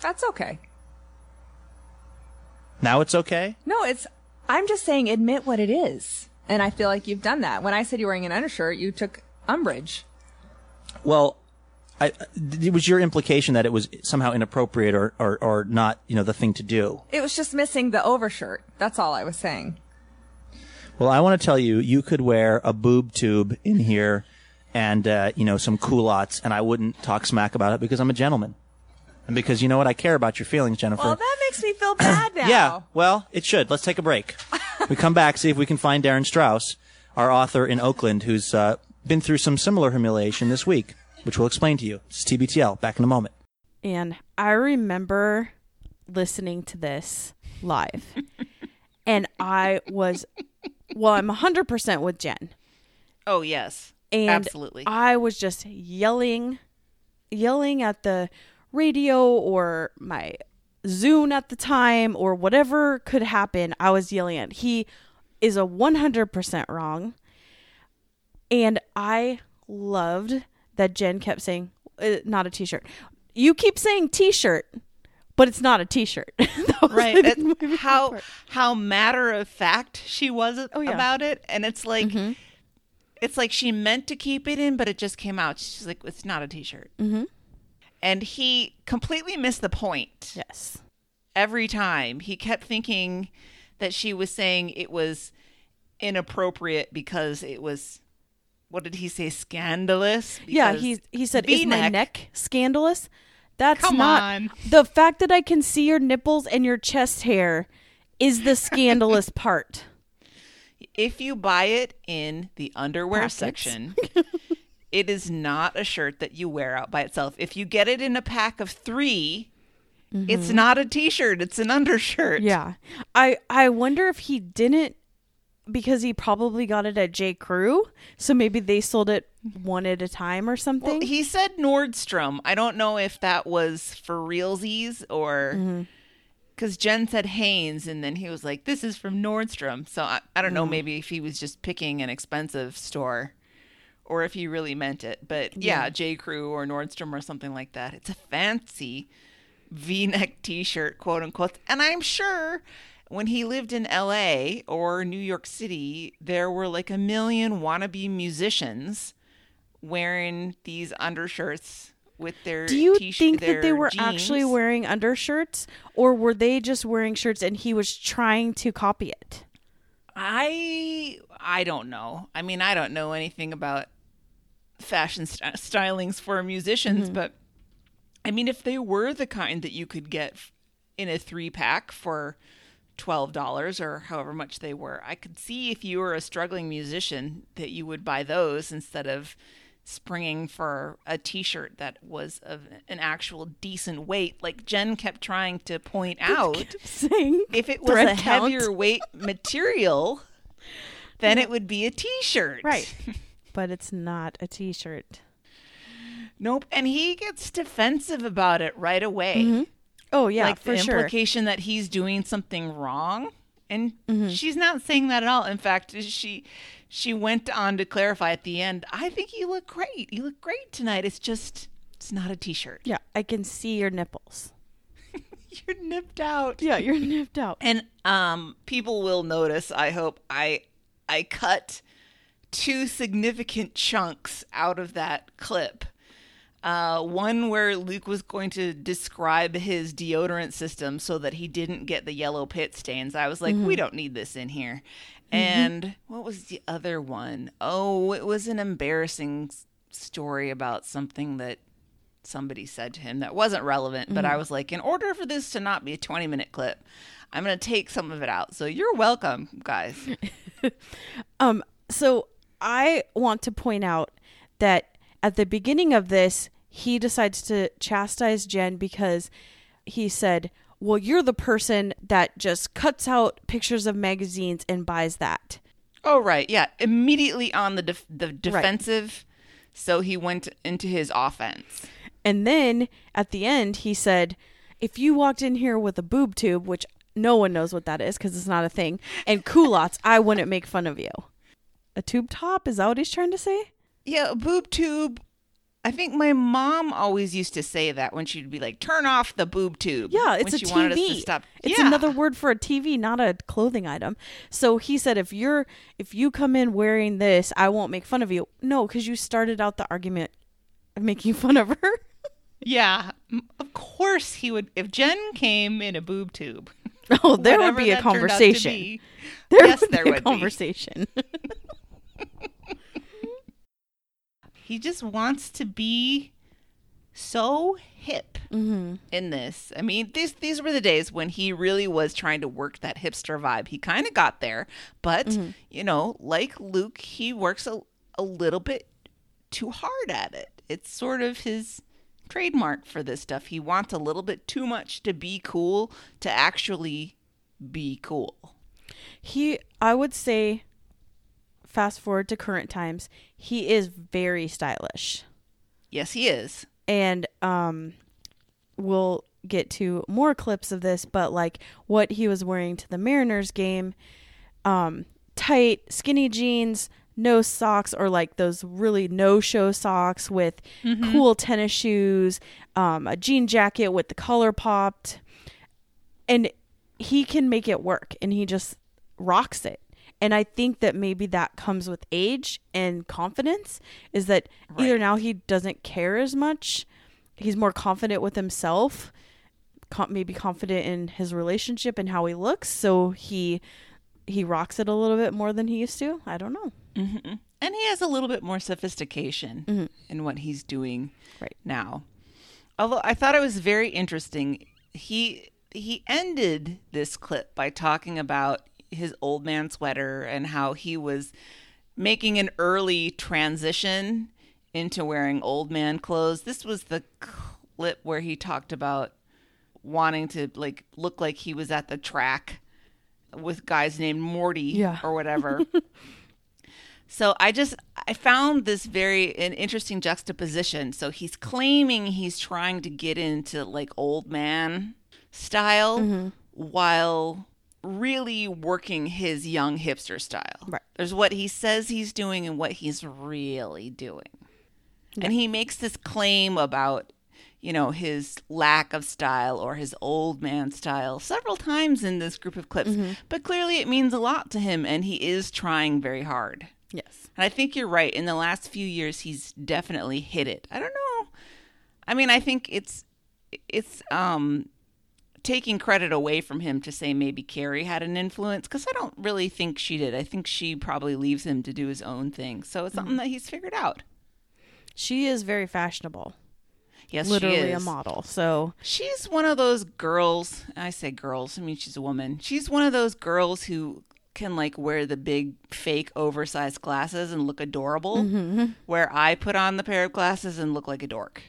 That's okay. Now it's okay. No, it's. I'm just saying, admit what it is, and I feel like you've done that. When I said you're wearing an undershirt, you took umbrage. Well, I, it was your implication that it was somehow inappropriate or, or, or not, you know, the thing to do. It was just missing the overshirt. That's all I was saying. Well, I want to tell you, you could wear a boob tube in here and, uh, you know, some culottes, and I wouldn't talk smack about it because I'm a gentleman. And because you know what? I care about your feelings, Jennifer. Well, that makes me feel bad now. Yeah, well, it should. Let's take a break. we come back, see if we can find Darren Strauss, our author in Oakland, who's uh, been through some similar humiliation this week, which we'll explain to you. It's TBTL. Back in a moment. And I remember listening to this live. and I was, well, I'm 100% with Jen. Oh yes, And absolutely. I was just yelling, yelling at the radio or my Zune at the time or whatever could happen. I was yelling at. He is a 100% wrong. And I loved that Jen kept saying, uh, not a t shirt. You keep saying t shirt, but it's not a t shirt. right how how matter of fact she was Oh, yeah. about it and it's like it's like she meant to keep it in but it just came out she's like it's not a t-shirt mm-hmm. and he completely missed the point Yes. every time he kept thinking that she was saying it was inappropriate because it was what did he say scandalous Yeah, he he said, "Is my V-neck- scandalous?" That's Come not on. the fact that I can see your nipples and your chest hair is the scandalous part. if you buy it in the underwear Packets. section, it is not a shirt that you wear out by itself. If you get it in a pack of 3 it's not a t-shirt, it's an undershirt. Mm-hmm. Yeah, I I wonder if he didn't because he probably got it at J Crew, so maybe they sold it one at a time or something. Well, he said Nordstrom. I don't know if that was for realsies or mm-hmm. because Jen said Hanes, and then he was like, "This is from Nordstrom." So I, I don't know, mm-hmm. maybe if he was just picking an expensive store, or if he really meant it. But yeah, J Crew or Nordstrom or something like that. It's a fancy V-neck T-shirt, quote unquote, and I'm sure. When he lived in LA or New York City, there were like a million wannabe musicians wearing these undershirts with their Do you t-shirt, think that they were actually wearing undershirts, or were they just wearing shirts and he was trying to copy it? I I don't know. I mean, I don't know anything about fashion st- stylings for musicians, Mm-hmm. but I mean, if they were the kind that you could get in a three pack for twelve dollars or however much they were, I could see if you were a struggling musician that you would buy those instead of springing for a t-shirt that was of an actual decent weight like jen kept trying to point out Saying if it was a count. heavier weight material, then it would be a t-shirt. right, but it's not a T-shirt. Nope. And he gets defensive about it right away. Mm-hmm. Oh yeah, like for the sure. implication that he's doing something wrong. And Mm-hmm. she's not saying that at all. In fact, she she went on to clarify at the end, I think you look great. You look great tonight. It's just it's not a t-shirt. Yeah, I can see your nipples. You're nipped out. Yeah, you're nipped out. And um, people will notice. I hope I I cut two significant chunks out of that clip. Uh, one where Luke was going to describe his deodorant system so that he didn't get the yellow pit stains. I was like, we don't need this in here. And what was the other one? Oh, it was an embarrassing story about something that somebody said to him that wasn't relevant, but I was like, in order for this to not be a 20 minute clip, I'm going to take some of it out. So you're welcome, guys. Um, so I want to point out that at the beginning of this, he decides to chastise Jen because he said, "Well, you're the person that just cuts out pictures of magazines and buys that." Oh right, yeah. Immediately on the def- the defensive, so he went into his offense. And then at the end, he said, "If you walked in here with a boob tube, which no one knows what that is because it's not a thing, and culottes, I wouldn't make fun of you." A tube top is that what he's trying to say? Yeah, boob tube. I think my mom always used to say that when she'd be like, "Turn off the boob tube." Yeah, it's when a she TV. wanted us to stop. It's Yeah. another word for a TV, not a clothing item. So he said, if you're if you come in wearing this, I won't make fun of you. No, because you started out the argument of making fun of her. Yeah, of course he would. If Jen came in a boob tube, Oh, there would be a that turned out conversation. be, There Yes, would there be a would be. conversation. He just wants to be so hip Mm-hmm. in this. I mean, these these were the days when he really was trying to work that hipster vibe. He kind of got there, but Mm-hmm. you know, like Luke, he works a, a little bit too hard at it. It's sort of his trademark for this stuff. He wants a little bit too much to be cool to actually be cool. he, I would say, fast forward to current times, he is very stylish. Yes, he is. and um we'll get to more clips of this but like what he was wearing to the mariners game um tight skinny jeans no socks or like those really no show socks with cool tennis shoes um a jean jacket with the collar popped and he can make it work and he just rocks it and i think that maybe that comes with age and confidence is that either now he doesn't care as much he's more confident with himself com- maybe confident in his relationship and how he looks so he he rocks it a little bit more than he used to? I don't know. Hmm And he has a little bit more sophistication in what he's doing Right. now. Although I thought it was very interesting, he he ended this clip by talking about his old man sweater and how he was making an early transition into wearing old man clothes. This was the clip where he talked about wanting to like look like he was at the track with guys named Morty Yeah. or whatever. So I just I found this very an interesting juxtaposition. So he's claiming he's trying to get into like old man style mm-hmm. while really working his young hipster style. Right. There's what he says he's doing and what he's really doing. And he makes this claim about you know his lack of style or his old man style several times in this group of clips. But clearly it means a lot to him and he is trying very hard. yes And I think you're right. In the last few years, he's definitely hit it. I don't know. I mean, I think it's it's um taking credit away from him to say maybe Carrie had an influence because I don't really think she did. I think she probably leaves him to do his own thing. So it's something mm-hmm. that he's figured out. she is very fashionable Yes, literally a model so She's one of those girls. I say girls. I mean, she's a woman. She's one of those girls who can like wear the big fake oversized glasses and look adorable. Mm-hmm. Where I put on the pair of glasses and look like a dork.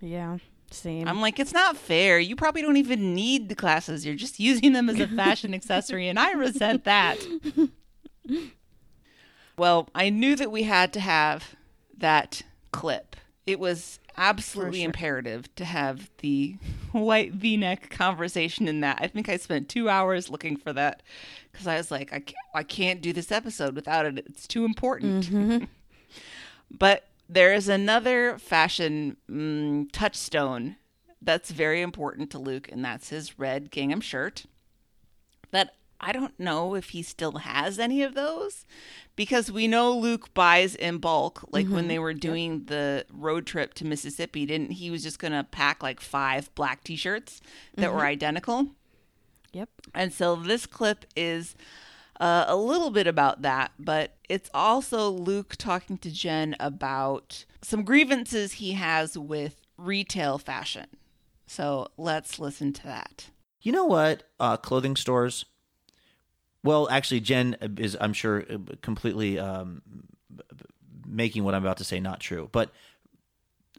yeah same I'm like, it's not fair. You probably don't even need the glasses. You're just using them as a fashion accessory, and I resent that. well, I knew that we had to have that clip. It was absolutely imperative to have the white V-neck conversation in that. I think I spent two hours looking for that because I was like, I can't, I can't do this episode without it. It's too important. Mm-hmm. But there is another fashion mm, touchstone that's very important to Luke, and that's his red gingham shirt. That I don't know if he still has any of those because we know Luke buys in bulk. Like when they were doing the road trip to Mississippi, didn't he was just going to pack like five black t shirts that were identical? yep And so this clip is uh, a little bit about that, but it's also Luke talking to Jen about some grievances he has with retail fashion. So let's listen to that. You know what? Uh, clothing stores. Well, actually, Jen is, I'm sure, completely um, making what I'm about to say not true. But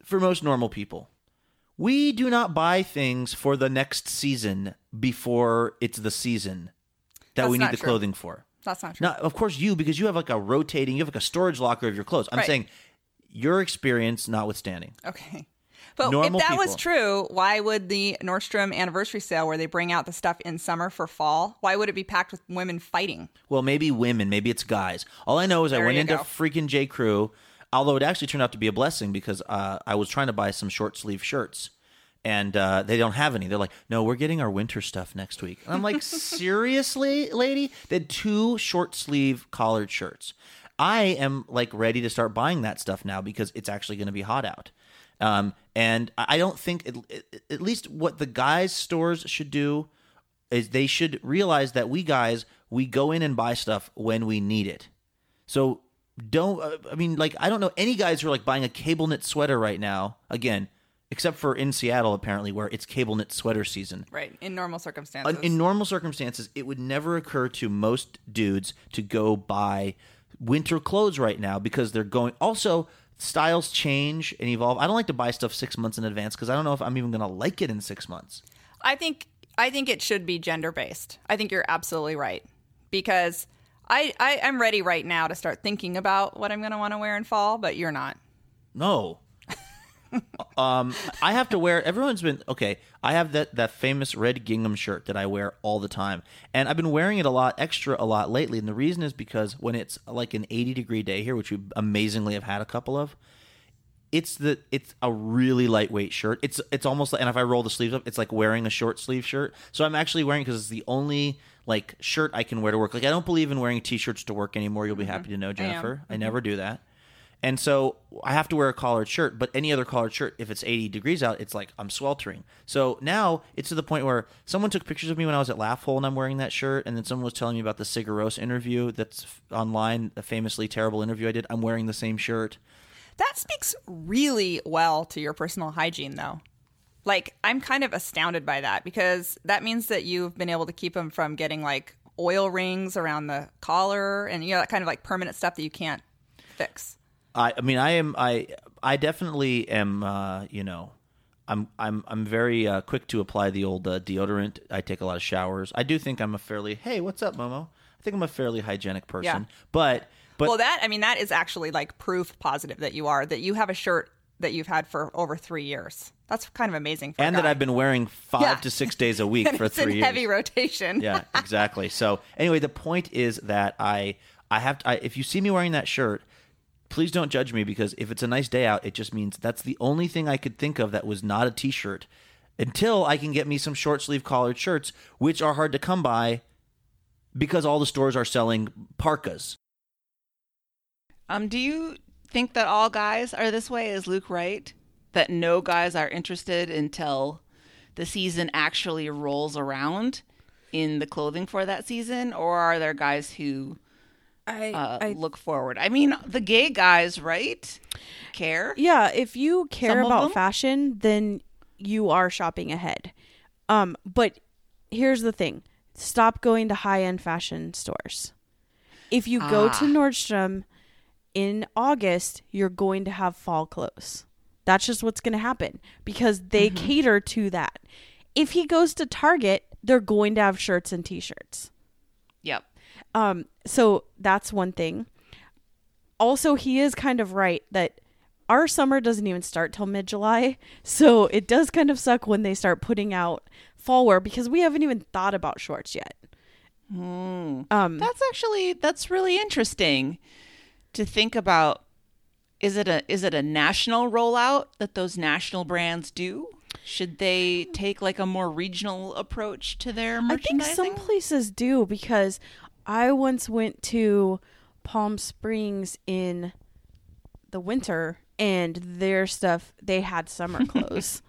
for most normal people, we do not buy things for the next season before it's the season that That's we need the true. clothing for. That's not true. Now, of course, you because you have like a rotating, you have like a storage locker of your clothes. I'm Right. saying your experience notwithstanding. Okay. But Normal if that was people. true, why would the Nordstrom anniversary sale where they bring out the stuff in summer for fall, why would it be packed with women fighting? Well, maybe women, maybe it's guys. All I know is I There went you into go. freaking J. Crew, although it actually turned out to be a blessing because uh, I was trying to buy some short sleeve shirts. And uh, they don't have any. They're like, no, we're getting our winter stuff next week. And I'm like, seriously, lady? They had two short sleeve collared shirts. I am like ready to start buying that stuff now because it's actually going to be hot out. Um, and I don't think, it, it- at least what the guys' stores should do is they should realize that we guys we go in and buy stuff when we need it. So don't uh, I mean like I don't know any guys who are like buying a cable knit sweater right now again except for in Seattle apparently where it's cable knit sweater season. Right. In normal circumstances. In normal circumstances, it would never occur to most dudes to go buy winter clothes right now because they're going. Also, styles change and evolve. I don't like to buy stuff six months in advance because I don't know if I'm even going to like it in six months. I think I think it should be gender based. I think you're absolutely right because I, I I'm ready right now to start thinking about what I'm going to want to wear in fall, but you're not. No. Um, I have to wear. Everyone's been okay. I have that that famous red gingham shirt that I wear all the time, and I've been wearing it a lot, extra a lot lately. And the reason is because when it's like an eighty degree day here, which we amazingly have had a couple of, it's the it's a really lightweight shirt. It's it's almost like, and if I roll the sleeves up, it's like wearing a short sleeve shirt. So I'm actually wearing because it's the only like shirt I can wear to work. Like I don't believe in wearing t-shirts to work anymore. You'll be happy to know, Jennifer. I, never do that. And so I have to wear a collared shirt, but any other collared shirt, if it's 80 degrees out, it's like I'm sweltering. So now it's to the point where someone took pictures of me when I was at Laff Hole and I'm wearing that shirt, and then someone was telling me about the Sigaros interview that's online, a famously terrible interview I did. I'm wearing the same shirt. That speaks really well to your personal hygiene, though. Like, I'm kind of astounded by that because that means that you've been able to keep them from getting like oil rings around the collar and, you know, that kind of like permanent stuff that you can't fix. I, I mean, I am, I, I definitely am, uh, you know, I'm, I'm, I'm very uh, quick to apply the old uh, deodorant. I take a lot of showers. I do think I'm a fairly, hey, what's up, Momo? I think I'm a fairly hygienic person, Yeah. but, but well, that, I mean, that is actually like proof positive that you are, that you have a shirt that you've had for over three years. That's kind of amazing. For and that. I've been wearing five Yeah. to six days a week for it's three in years. heavy rotation. yeah, exactly. So anyway, the point is that I I have to, I, if you see me wearing that shirt, please don't judge me because if it's a nice day out, it just means that's the only thing I could think of that was not a t-shirt until I can get me some short sleeve collared shirts, which are hard to come by because all the stores are selling parkas. Um, do you think that all guys are this way? Is Luke right? That no guys are interested until the season actually rolls around in the clothing for that season, or are there guys who I, uh, I look forward? I mean, the gay guys, right? Care? Yeah, if you care Some about fashion, then you are shopping ahead. Um, but here's the thing: stop going to high-end fashion stores. If you go to Ah. Nordstrom in August, you're going to have fall clothes. That's just what's going to happen because they Mm-hmm. cater to that. If he goes to Target, they're going to have shirts and t-shirts. Yep. Um, so that's one thing. Also, he is kind of right that our summer doesn't even start till mid July. So it does kind of suck when they start putting out fall wear because we haven't even thought about shorts yet. Um, That's actually that's really interesting to think about. Is it a is it a national rollout that those national brands do? Should they take like a more regional approach to their I think some places do because I once went to Palm Springs in the winter and their stuff they had summer clothes.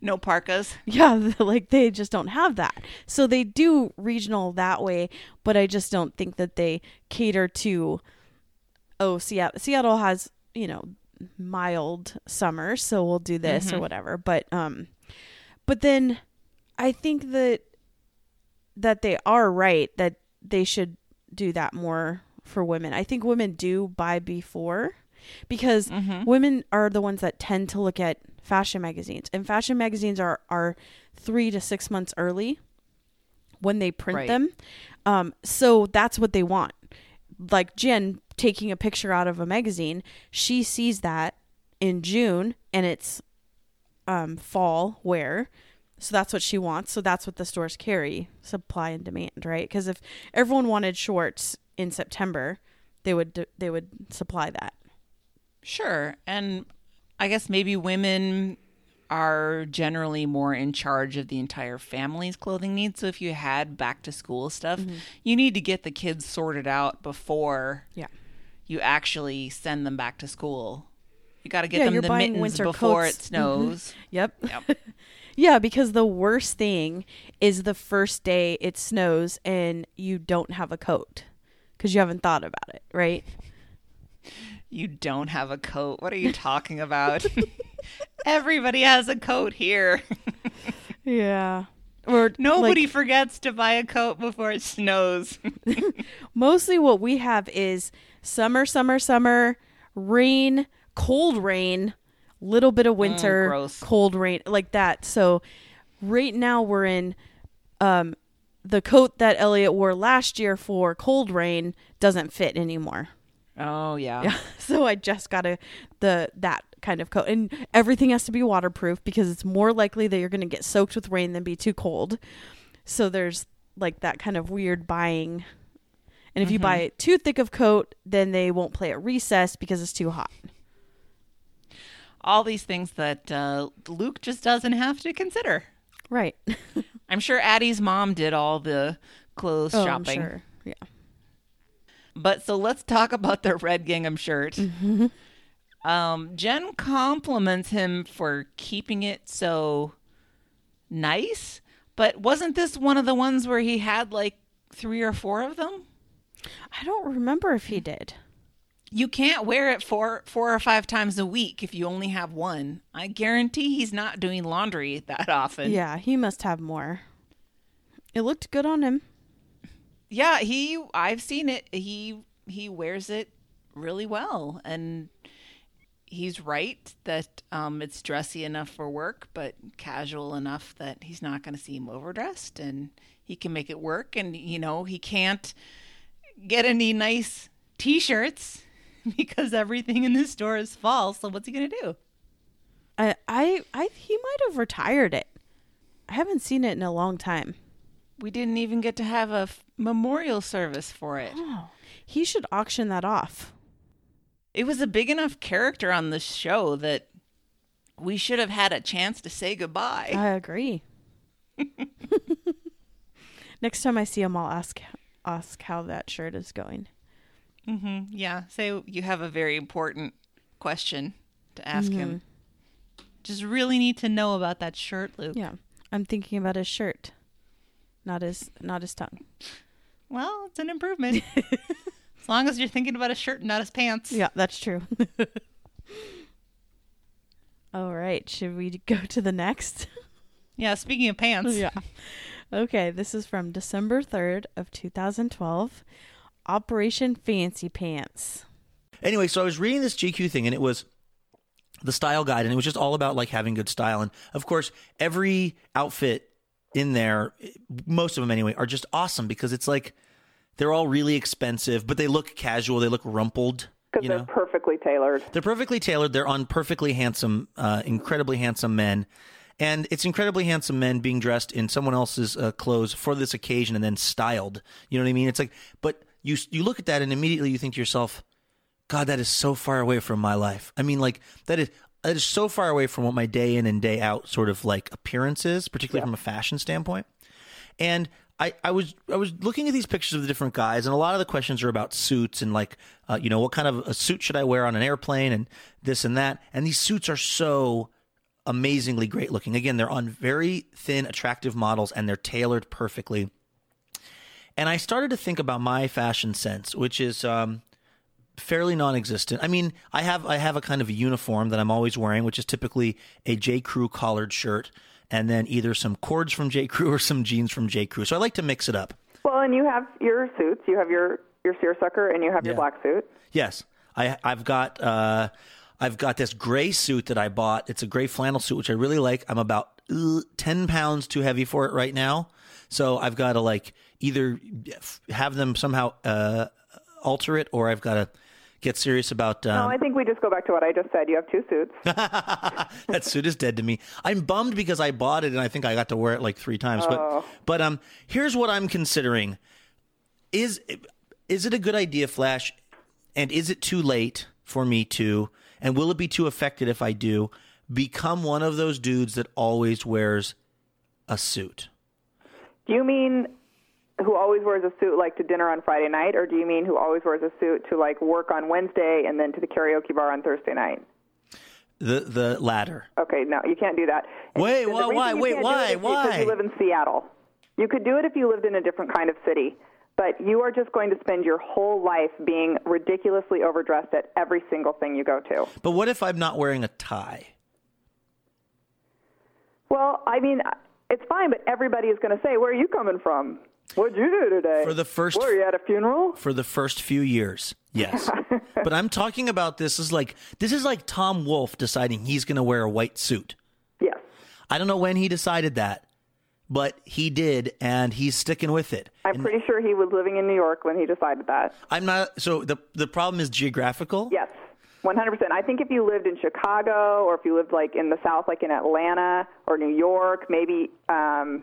no parkas. Yeah, like they just don't have that. So they do regional that way, but I just don't think that they cater to oh, Seattle Seattle has, you know, mild summer, so we'll do this or whatever. But um but then I think that that they are right that they should do that more for women. I think women do buy before because women are the ones that tend to look at fashion magazines. And fashion magazines are are 3 to 6 months early when they print Right. them. Um so that's what they want. Like Jen taking a picture out of a magazine, she sees that in June and it's um fall wear. So that's what she wants. So that's what the stores carry, supply and demand, right? Because if everyone wanted shorts in September, they would they would supply that. Sure. And I guess maybe women are generally more in charge of the entire family's clothing needs. So if you had back to school stuff, mm-hmm. you need to get the kids sorted out before Yeah. you actually send them back to school. You got to get Yeah, them the mittens before coats. it mm-hmm. snows. Yep. Yep. yeah, because the worst thing is the first day it snows and you don't have a coat because you haven't thought about it, right? You don't have a coat. What are you talking about? Everybody has a coat here. Yeah. Or Nobody like, forgets to buy a coat before it snows. mostly what we have is summer, summer, summer, rain, cold rain, little bit of winter, gross. cold rain, like that. So right now we're in um the coat that Elliot wore last year for cold rain doesn't fit anymore. oh, yeah. Yeah. So I just got a the that kind of coat and everything has to be waterproof because it's more likely that you're going to get soaked with rain than be too cold. So there's like that kind of weird buying. And if you buy too thick of coat, then they won't play at recess because it's too hot. All these things that uh, Luke just doesn't have to consider. Right. I'm sure Addie's mom did all the clothes Oh, shopping. sure. Yeah. But so let's talk about the red gingham shirt. Mm-hmm. Um, Jen compliments him for keeping it so nice, but wasn't this one of the ones where he had like three or four of them? I don't remember if he did. You can't wear it four four or five times a week if you only have one. I guarantee he's not doing laundry that often. Yeah, he must have more. It looked good on him. Yeah, he I've seen it. He he wears it really well and he's right that um it's dressy enough for work but casual enough that he's not going to seem overdressed and he can make it work and you know, he can't get any nice t-shirts because everything in this store is false. So what's he going to do? I, I, I, he might have retired it. I haven't seen it in a long time. We didn't even get to have a f- memorial service for it. Oh. He should auction that off. it was a big enough character on the show that we should have had a chance to say goodbye. I agree. Next time I see him, I'll ask ask how that shirt is going. Hmm Yeah, say you have a very important question to ask him. Just really need to know about that shirt, Luke. Yeah, I'm thinking about his shirt, not his not his tongue. Well, it's an improvement. as long as you're thinking about his shirt and not his pants. Yeah, that's true. All right, should we go to the next? Yeah, speaking of pants. yeah. Okay, this is from December 3rd of 2012. Operation Fancy Pants. Anyway, so I was reading this GQ thing, and it was the style guide, and it was just all about like having good style. And of course, every outfit in there, most of them anyway, are just awesome because it's like they're all really expensive, but they look casual. They look rumpled. because You they're know, perfectly tailored. they're perfectly tailored. They're on perfectly handsome, uh, incredibly handsome men. And it's incredibly handsome men being dressed in someone else's uh, clothes for this occasion and then styled. You know what I mean? It's like, but you you look at that and immediately you think to yourself, God, that is so far away from my life. I mean, like that is that is so far away from what my day in and day out sort of like appearance is, particularly from a fashion standpoint. And I, I was I was looking at these pictures of the different guys, and a lot of the questions are about suits and like, uh, you know, what kind of a suit should I wear on an airplane and this and that. And these suits are so amazingly great looking. Again, they're on very thin, attractive models, and they're tailored perfectly. And I started to think about my fashion sense, which is um, fairly non-existent. I mean, I have I have a kind of a uniform that I'm always wearing, which is typically a J. Crew collared shirt, and then either some cords from J. Crew or some jeans from J. Crew. So I like to mix it up. Well, and you have your suits. You have your your seersucker, and you have your black suit. Yes, I I've got uh, I've got this gray suit that I bought. It's a gray flannel suit, which I really like. I'm about uh, 10 pounds too heavy for it right now. So I've got to like either have them somehow uh, alter it or I've got to get serious about. No, Um, I think we just go back to what I just said. You have two suits. that suit is dead to me. I'm bummed because I bought it and I think I got to wear it like three times. But but um, here's what I'm considering: is is it a good idea, Flash? And is it too late for me to? And will it be too affected if I do become one of those dudes that always wears a suit? Do you mean who always wears a suit like to dinner on Friday night, or do you mean who always wears a suit to like work on Wednesday and then to the karaoke bar on Thursday night? The the latter. Okay, no, you can't do that. Wait, why- why- wait, can't why- Because you live in Seattle. You could do it if you lived in a different kind of city, but you are just going to spend your whole life being ridiculously overdressed at every single thing you go to. But what if I'm not wearing a tie? Well, I mean, it's fine, but everybody is going to say, "Where are you coming from? What'd you do today?" For the first- were you at a funeral? for the first few years. Yes. but I'm talking about this is like this is like Tom Wolfe deciding he's going to wear a white suit. Yes. I don't know when he decided that, but he did and he's sticking with it. I'm pretty sure he was living in New York when he decided that. I'm not so the the problem is geographical. Yes, 100%. I think if you lived in Chicago or if you lived like in the South, like in Atlanta or New York, maybe um,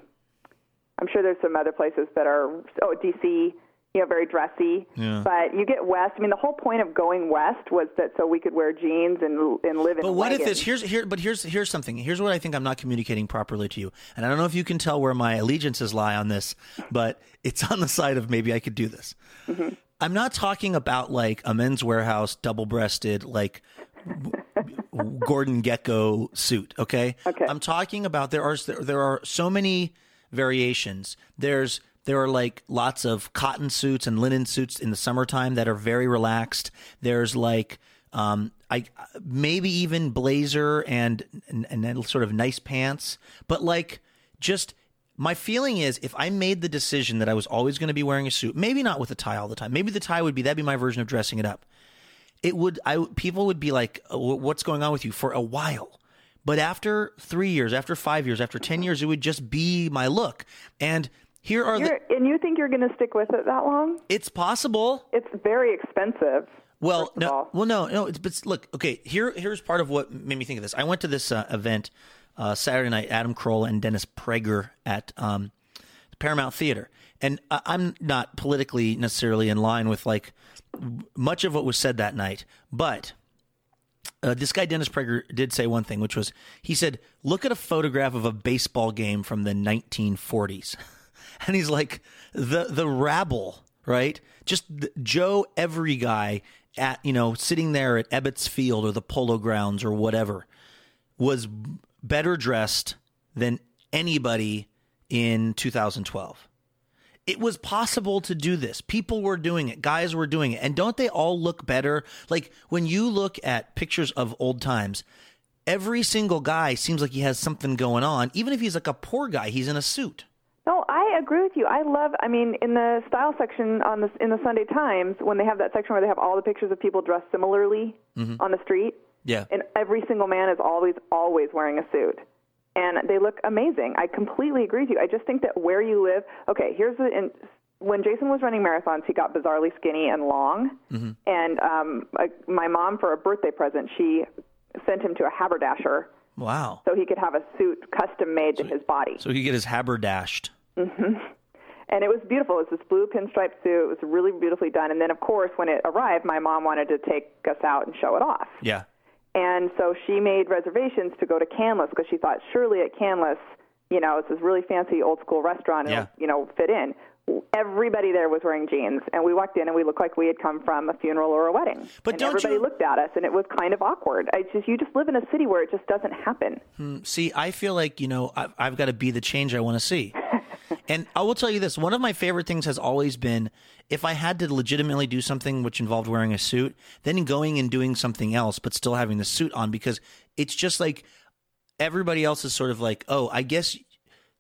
I'm sure there's some other places that are oh DC, you know, very dressy. Yeah. But you get west. I mean, the whole point of going west was that so we could wear jeans and and live in. But what if this here's here but here's here's something. Here's what I think I'm not communicating properly to you. And I don't know if you can tell where my allegiances lie on this, but it's on the side of maybe I could do this. Mm-hmm. I'm not talking about like a Men's Wearhouse double-breasted like Gordon Gekko suit, okay? Okay. I'm talking about there are there are so many variations. There's there are like lots of cotton suits and linen suits in the summertime that are very relaxed. There's like um I maybe even blazer and and, and sort of nice pants, but like just my feeling is if I made the decision that I was always going to be wearing a suit, maybe not with a tie all the time. Maybe the tie would be that'd be my version of dressing it up it would I people would be like "Oh, what's going on with you for a while but after 3 years after 5 years after 10 years it would just be my look and here are the You're, and you think you're going to stick with it that long? it's possible It's very expensive. well no well no no it's but look okay here here's part of what made me think of this I went to this uh, event uh, Saturday night Adam Carolla and Dennis Prager at um, Paramount Theater and I- I'm not politically necessarily in line with like much of what was said that night but uh, this guy Dennis Prager did say one thing, which was he said, "Look at a photograph of a baseball game from the 1940s," and he's like, "the the rabble, right? Just the, Joe, every guy at you know sitting there at Ebbets Field or the Polo Grounds or whatever, was better dressed than anybody in 2012." It was possible to do this. People were doing it. Guys were doing it. And don't they all look better? Like when you look at pictures of old times, every single guy seems like he has something going on. Even if he's like a poor guy, he's in a suit. No, I agree with you. I love. I mean, in the style section on the in the Sunday Times, when they have that section where they have all the pictures of people dressed similarly mm-hmm. on the street, Yeah. and every single man is always always wearing a suit, and they look amazing. I completely agree with you. I just think that where you live. Okay, here's the. In, when Jason was running marathons, he got bizarrely skinny and long, and um, I, my mom, for a birthday present, she sent him to a haberdasher Wow. so he could have a suit custom made to his body. So he get his haberdashed. And it was beautiful. It was this blue pinstripe suit. It was really beautifully done. And then, of course, when it arrived, my mom wanted to take us out and show it off. Yeah. And so she made reservations to go to Canlis because she thought surely at Canlis, you know, it's this really fancy old school restaurant, and Yeah. you know, fit in. Everybody there was wearing jeans, and we walked in and we looked like we had come from a funeral or a wedding. But and don't everybody you- looked at us, and it was kind of awkward. I just you just live in a city where it just doesn't happen. Hmm, see, I feel like, you know, I've, I've got to be the change I want to see. And I will tell you this one of my favorite things has always been if I had to legitimately do something which involved wearing a suit, then going and doing something else, but still having the suit on because it's just like everybody else is sort of like, oh, I guess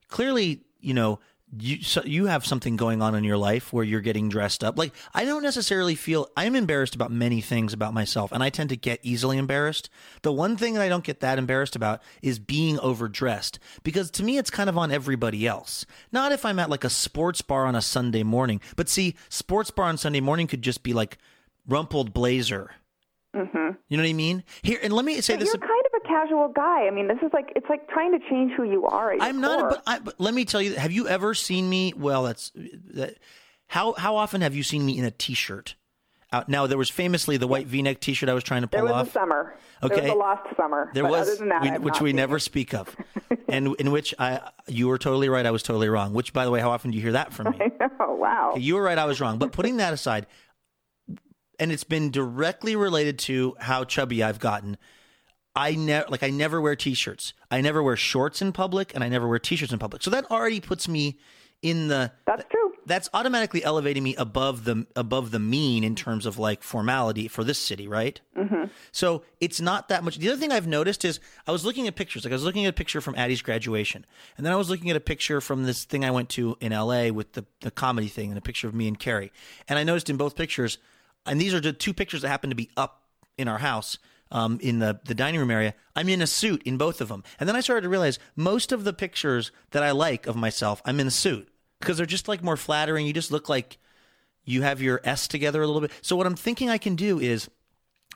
clearly, you know, you so you have something going on in your life where you're getting dressed up. Like I don't necessarily feel I'm embarrassed about many things about myself, and I tend to get easily embarrassed. The one thing that I don't get that embarrassed about is being overdressed because to me it's kind of on everybody else. Not if I'm at like a sports bar on a Sunday morning, but see, sports bar on Sunday morning could just be like rumpled blazer. Mm-hmm. You know what I mean? Here, and let me say But this. you're kind casual guy. I mean, this is like it's like trying to change who you are. I'm not, core. but, I, but let me tell you. Have you ever seen me? Well, that's that. How how often have you seen me in a t-shirt? Out now, there was famously the white V-neck T-shirt I was trying to there pull was off. a summer. Okay. There was a lost summer. There was, other than that, we- which we never it. speak of, and in which I you were totally right. I was totally wrong. Which, by the way, how often do you hear that from me? Oh wow. You were right. I was wrong. But putting that aside, and it's been directly related to how chubby I've gotten. I never like I never wear t-shirts. I never wear shorts in public, and I never wear t-shirts in public. So that already puts me in the. That's true. That's automatically elevating me above the above the mean in terms of like formality for this city, right? Mm-hmm. So it's not that much. The other thing I've noticed is I was looking at pictures. Like I was looking at a picture from Addie's graduation, and then I was looking at a picture from this thing I went to in L.A. with the the comedy thing, and a picture of me and Carrie. And I noticed in both pictures, and these are the two pictures that happen to be up in our house. Um, in the, the dining room area, I'm in a suit in both of them. And then I started to realize most of the pictures that I like of myself, I'm in a suit because they're just like more flattering. You just look like you have your S together a little bit. So what I'm thinking I can do is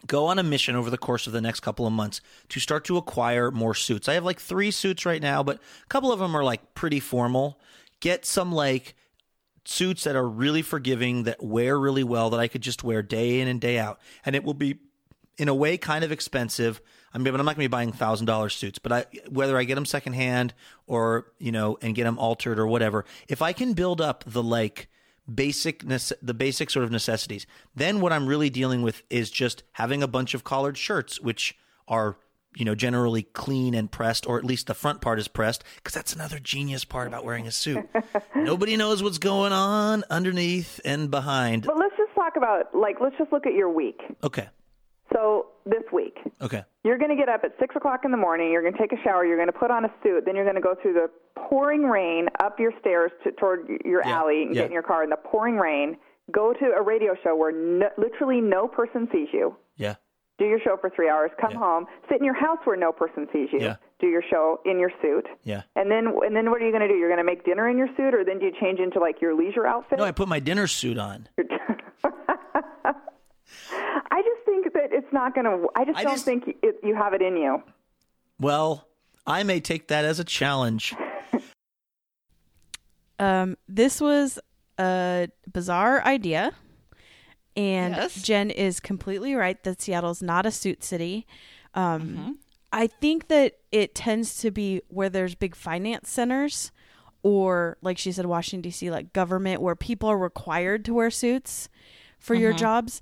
go on a mission over the course of the next couple of months to start to acquire more suits. I have like 3 suits right now, but a couple of them are like pretty formal. Get some like suits that are really forgiving that wear really well that I could just wear day in and day out. And it will be in a way kind of expensive. I mean, but I'm not going to be buying thousand dollar suits, but I, whether I get them secondhand or you know, and get them altered or whatever, if I can build up the like basic the basic sort of necessities, then what I'm really dealing with is just having a bunch of collared shirts, which are you know generally clean and pressed, or at least the front part is pressed, because that's another genius part about wearing a suit. Nobody knows what's going on underneath and behind. But let's just talk about like let's just look at your week. Okay, So this week, okay. you're going to get up at six o'clock in the morning. You're going to take a shower. You're going to put on a suit. Then you're going to go through the pouring rain up your stairs to, toward your Yeah, alley and yeah. get in your car in the pouring rain. Go to a radio show where no, literally no person sees you. Yeah. Do your show for three hours. Come Yeah. home. Sit in your house where no person sees you. Yeah. Do your show in your suit. Yeah. And then and then what are you going to do? You're going to make dinner in your suit, or then do you change into like your leisure outfit? No, I put my dinner suit on. I just think that it's not going to. I just I don't just- think it, you have it in you. Well, I may take that as a challenge. Um, this was a bizarre idea, and Yes. Jen is completely right that Seattle's not a suit city. Um, Mm-hmm. I think that it tends to be where there's big finance centers, or like she said, Washington D.C., like government, where people are required to wear suits for your Mm-hmm. jobs.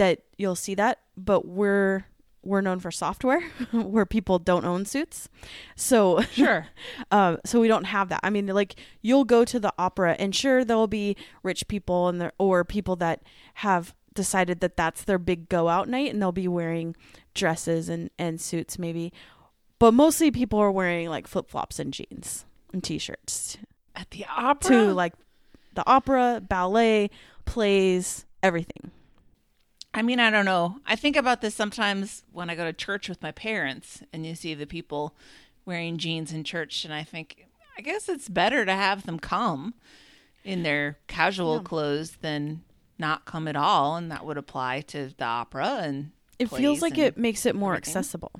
That you'll see that, but we're we're known for software where people don't own suits. So Sure. um, so we don't have that. I mean, like you'll go to the opera, and sure, there will be rich people and there or people that have decided that that's their big go out night, and they'll be wearing dresses and and suits maybe. But mostly, people are wearing like flip flops and jeans and t shirts At the opera. to like the opera, ballet, plays, everything. I mean, I don't know. I think about this sometimes when I go to church with my parents and you see the people wearing jeans in church, and I think, I guess it's better to have them come in their casual clothes than not come at all. And that would apply to the opera and It feels like it makes it more everything. accessible.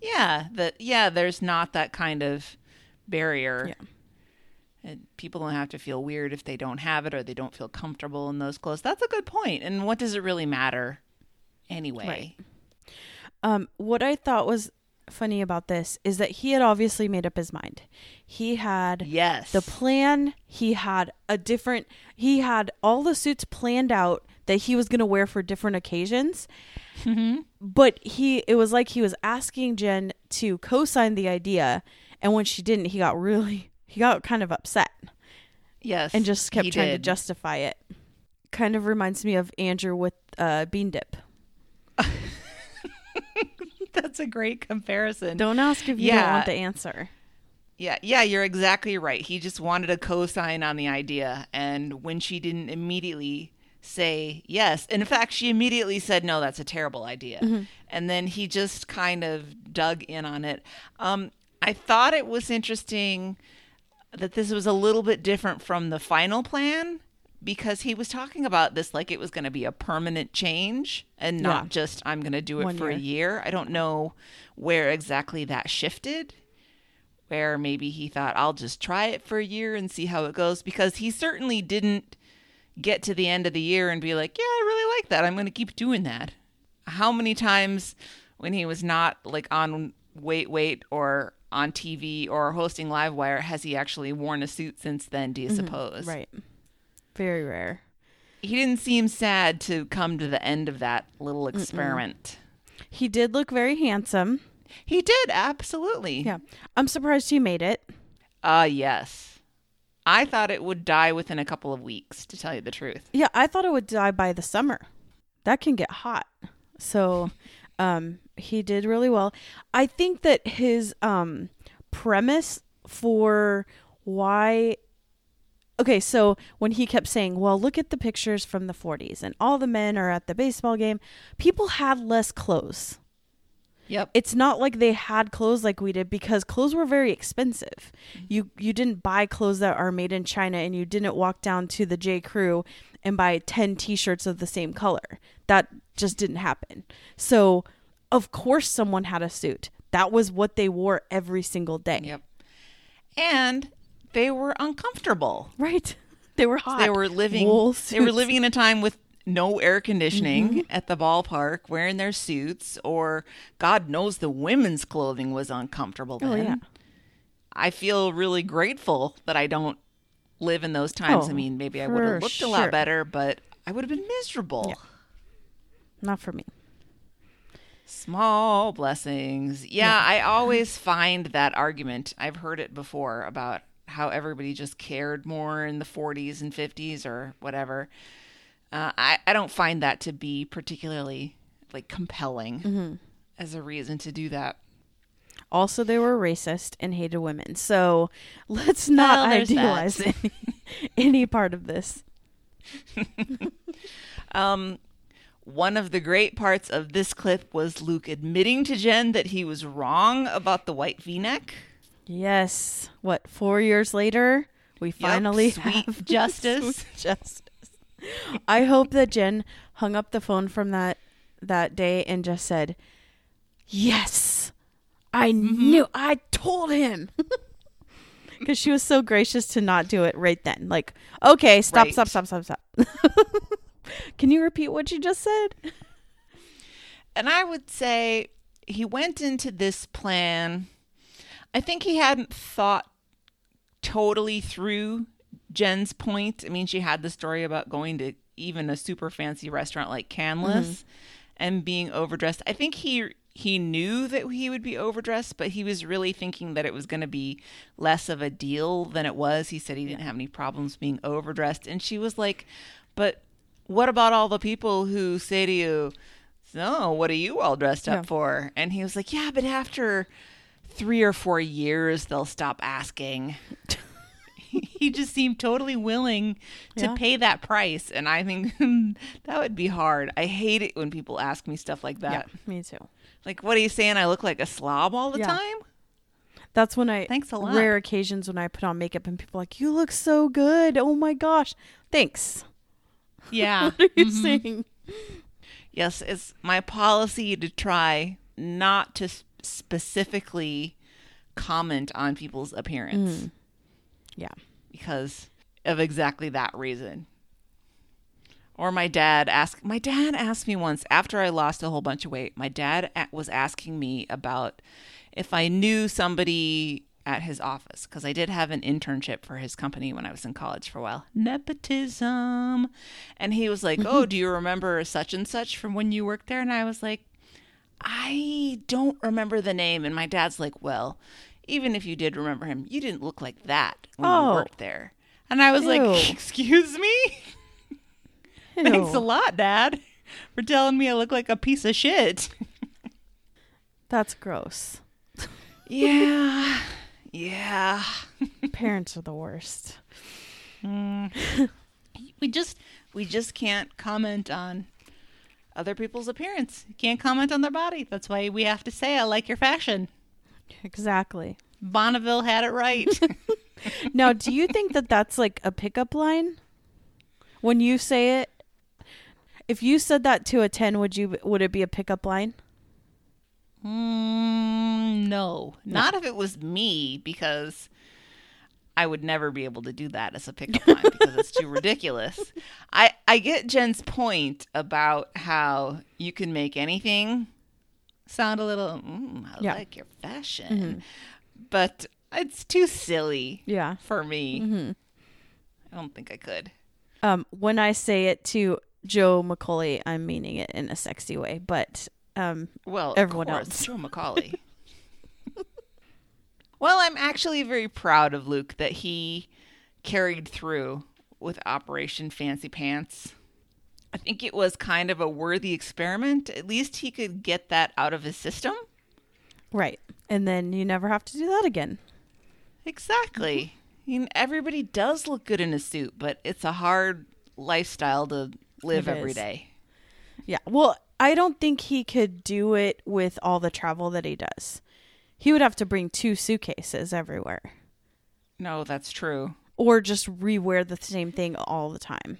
Yeah, that yeah, there's not that kind of barrier. Yeah. And people don't have to feel weird if they don't have it or they don't feel comfortable in those clothes. That's a good point. And what does it really matter anyway? Um, what I thought was funny about this is that he had obviously made up his mind. He had Yes. the plan. He had a different. He had all the suits planned out that he was going to wear for different occasions. But he, it was like he was asking Jen to co-sign the idea, and when she didn't, he got really, he got kind of upset yes. and just kept trying to justify it. Kind of reminds me of Andrew with uh, bean dip. That's a great comparison. Don't ask if you don't want the answer. Yeah, yeah, you're exactly right. He just wanted a co-sign on the idea, and when she didn't immediately say yes, in fact, she immediately said no, that's a terrible idea, and then he just kind of dug in on it. Um, I thought it was interesting that this was a little bit different from the final plan because he was talking about this like it was going to be a permanent change and not Yeah. just I'm going to do it One for a year. I don't know where exactly that shifted where maybe he thought I'll just try it for a year and see how it goes because he certainly didn't get to the end of the year and be like, "Yeah, I really like that. I'm going to keep doing that." How many times when he was not like on Wait Wait or on TV or hosting Livewire has he actually worn a suit since then, do you suppose? Right. Very rare. He didn't seem sad to come to the end of that little experiment. He did look very handsome. He did, absolutely. Yeah. I'm surprised he made it. Uh yes. I thought it would die within a couple of weeks, to tell you the truth. Yeah, I thought it would die by the summer. That can get hot. So, um he did really well. I think that his um premise for why Okay, so when he kept saying, "Well, look at the pictures from the 40s and all the men are at the baseball game, people had less clothes." Yep. it's not like they had clothes like we did because clothes were very expensive. You you didn't buy clothes that are made in China and you didn't walk down to the J Crew and buy 10 t-shirts of the same color. That just didn't happen. So, of course someone had a suit. That was what they wore every single day. Yep. And they were uncomfortable. Right. They were hot. They were living they were living in a time with no air conditioning Mm-hmm. at the ballpark, wearing their suits, or God knows the women's clothing was uncomfortable then. Oh, yeah. I feel really grateful that I don't live in those times. I Oh, mean, maybe I would have looked a lot better, but I would have been miserable. Not for me. Small blessings. Yeah, I always find that argument. I've heard it before about how everybody just cared more in the 40s and 50s or whatever. Uh, I, I don't find that to be particularly like compelling as a reason to do that. Also, they were racist and hated women. So let's not Well, idealize any, any part of this. Um, one of the great parts of this clip was Luke admitting to Jen that he was wrong about the white V-neck. Yes. What, four years later, we finally sweet have justice. justice. I hope that Jen hung up the phone from that that day and just said, "Yes, I Mm-hmm. knew. I told him." Because she was so gracious to not do it right then. Like, okay, stop, Right. stop, stop, stop, stop. Can you repeat what you just said? And I would say he went into this plan. I think he hadn't thought totally through Jen's point. I mean, she had the story about going to even a super fancy restaurant like Canlis mm-hmm. and being overdressed. I think he he knew that he would be overdressed, but he was really thinking that it was going to be less of a deal than it was. He said he didn't have any problems being overdressed, and she was like, "But what about all the people who say to you, so what are you all dressed up Yeah. for?" And he was like, "Yeah, but after three or four years, they'll stop asking." he just seemed totally willing to Yeah. pay that price, and I think that would be hard. I hate it when people ask me stuff like that. Yeah, me too. Like, what are you saying? I look like a slob all the Yeah. time? That's when I Thanks a lot. Rare occasions when I put on makeup and people are like, "You look so good." Oh my gosh, thanks. Yeah. What are you mm-hmm. saying? yes, it's my policy to try not to specifically comment on people's appearance hmm. Yeah. because of exactly that reason. Or my dad asked my dad asked me once after I lost a whole bunch of weight. My dad was asking me about if I knew somebody at his office because I did have an internship for his company when I was in college for a while. Nepotism. And he was like, "Oh, do you remember such and such from when you worked there?" And I was like, "I don't remember the name." And my dad's like, "Well, even if you did remember him, you didn't look like that when Oh. you worked there." And I was like, "Excuse me?" Thanks a lot, Dad, for telling me I look like a piece of shit. That's gross. yeah. Yeah. Parents are the worst. Mm. We just we just can't comment on other people's appearance. You can't comment on their body. That's why we have to say I like your fashion. Exactly. Bonneville had it right. Now, do you think that that's like a pickup line? When you say it, if you said that to a 10, would you would it be a pickup line? Mm, no, not if it was me, because I would never be able to do that as a pickup line because it's too ridiculous. I I get Jen's point about how you can make anything sound a little. Mm, I Yeah. like your fashion, but it's too silly. Yeah. for me. mm-hmm. I don't think I could. Um, when I say it to Joe McCauley, I'm meaning it in a sexy way, but um, Well, Everyone course, else. Joe Macaulay. well, I'm actually very proud of Luke that he carried through with Operation Fancy Pants. I think it was kind of a worthy experiment. At least he could get that out of his system. right. And then you never have to do that again. Exactly. I mean, everybody does look good in a suit, but it's a hard lifestyle to live It every is. day. Yeah. Well, I don't think he could do it with all the travel that he does. He would have to bring two suitcases everywhere No, that's true. or just rewear the same thing all the time.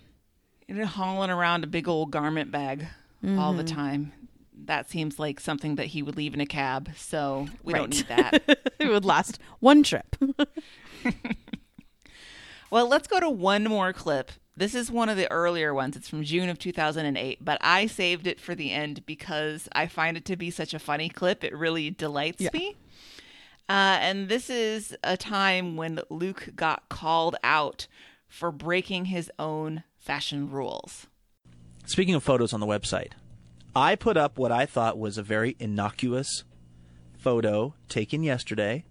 You're hauling around a big old garment bag all Mm-hmm. the time. That seems like something that he would leave in a cab, so we don't need that. it would last one trip. well, let's go to one more clip. This is one of the earlier ones. It's from June of 2008, but I saved it for the end because I find it to be such a funny clip. It really delights Yeah. me. Uh, and this is a time when Luke got called out for breaking his own fashion rules. Speaking of photos on the website, I put up what I thought was a very innocuous photo taken yesterday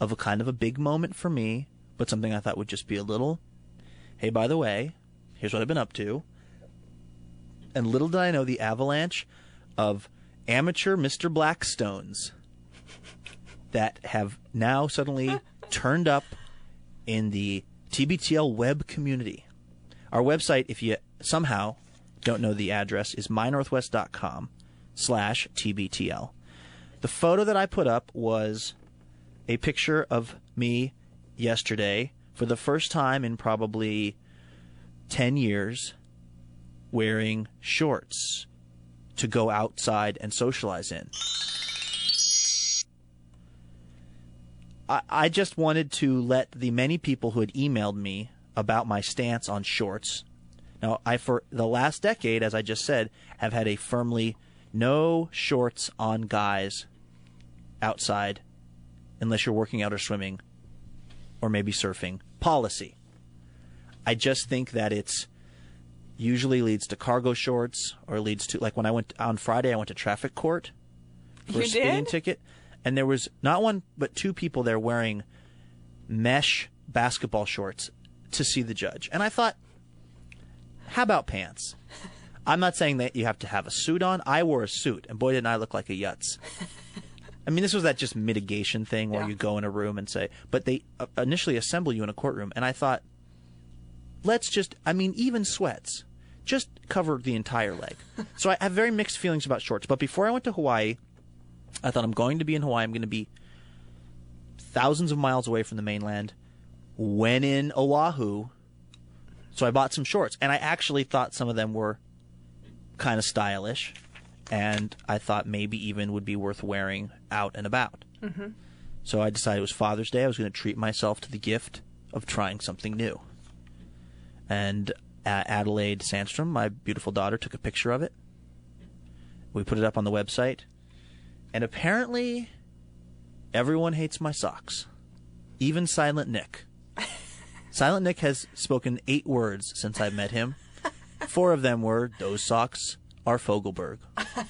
of a kind of a big moment for me, but something I thought would just be a little, hey, by the way, here's what I've been up to. And little did I know the avalanche of amateur Mr. Blackstones that have now suddenly turned up in the TBTL web community. Our website, if you somehow don't know the address, is mynorthwest.com slash TBTL. The photo that I put up was a picture of me yesterday for the first time in probably 10 years wearing shorts to go outside and socialize in. I, I just wanted to let the many people who had emailed me about my stance on shorts. Now, I, for the last decade, as I just said, have had a firmly no shorts on guys outside unless you're working out or swimming or maybe surfing policy. I just think that it's usually leads to cargo shorts or leads to like when I went on Friday I went to traffic court for You a speeding did? ticket and there was not one but two people there wearing mesh basketball shorts to see the judge. And I thought how about pants? I'm not saying that you have to have a suit on. I wore a suit, and boy, didn't I look like a yutz. I mean, this was that just mitigation thing where Yeah. you go in a room and say, but they uh, initially assemble you in a courtroom, and I thought, let's just, I mean, even sweats, just cover the entire leg. so I have very mixed feelings about shorts. But before I went to Hawaii, I thought I'm going to be in Hawaii. I'm going to be thousands of miles away from the mainland. When in Oahu, so I bought some shorts, and I actually thought some of them were kind of stylish, and I thought maybe even would be worth wearing out and about. Mm-hmm. So I decided it was Father's Day. I was going to treat myself to the gift of trying something new. And uh, Adelaide Sandstrom, my beautiful daughter, took a picture of it. We put it up on the website, and apparently, everyone hates my socks, even Silent Nick. Silent Nick has spoken eight words since I've met him. Four of them were, those socks are Fogelberg.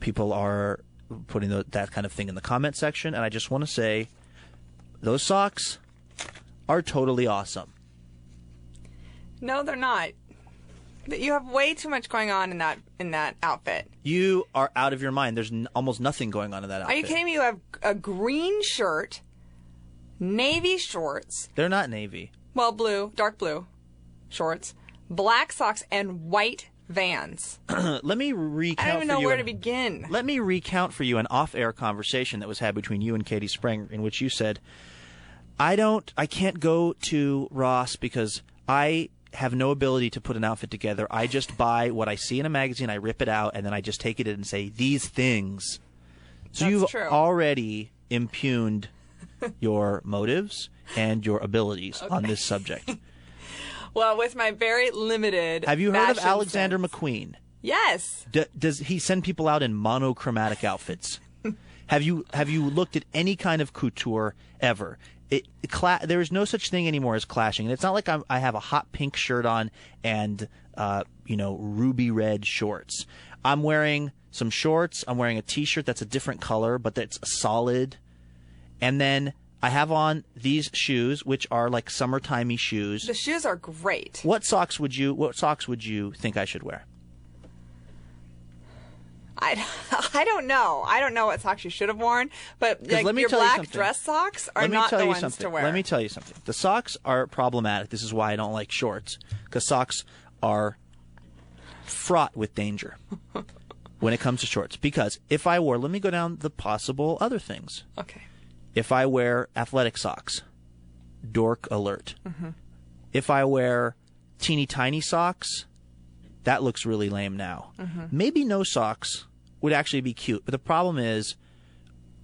People are putting tho- that kind of thing in the comment section, and I just want to say, those socks are totally awesome. No, they're not. You have way too much going on in that in that outfit. You are out of your mind. There's n- almost nothing going on in that outfit. Are you kidding me? You have a green shirt, navy shorts, They're not navy. well, blue, dark blue shorts, black socks, and white Vans. Let me recount I don't even know where an- to begin. Let me recount for you an off-air conversation that was had between you and Katie Spring, in which you said, "I don't, I can't go to Ross because I have no ability to put an outfit together. I just buy what I see in a magazine, I rip it out, and then I just take it in and say these things." So That's you've true. already impugned your motives and your abilities on this subject. Well, with my very limited. Have you heard of Alexander sense- McQueen? Yes. D- does he send people out in monochromatic outfits? have you have you looked at any kind of couture ever? It, it cla- there is no such thing anymore as clashing, and it's not like I'm, I have a hot pink shirt on and uh, you know ruby red shorts. I'm wearing some shorts. I'm wearing a t-shirt that's a different color, but that's solid, and then I have on these shoes, which are like summertimey shoes. The shoes are great. What socks would you What socks would you think I should wear? I, I don't know. I don't know what socks you should have worn, but like, let me your tell you black something. dress socks are not the ones something. to wear. Let me tell you something. The socks are problematic. This is why I don't like shorts because socks are fraught with danger when it comes to shorts. Because if I wore, let me go down the possible other things. okay. If I wear athletic socks, dork alert. Mm-hmm. If I wear teeny tiny socks, that looks really lame now. Mm-hmm. Maybe no socks would actually be cute, but the problem is,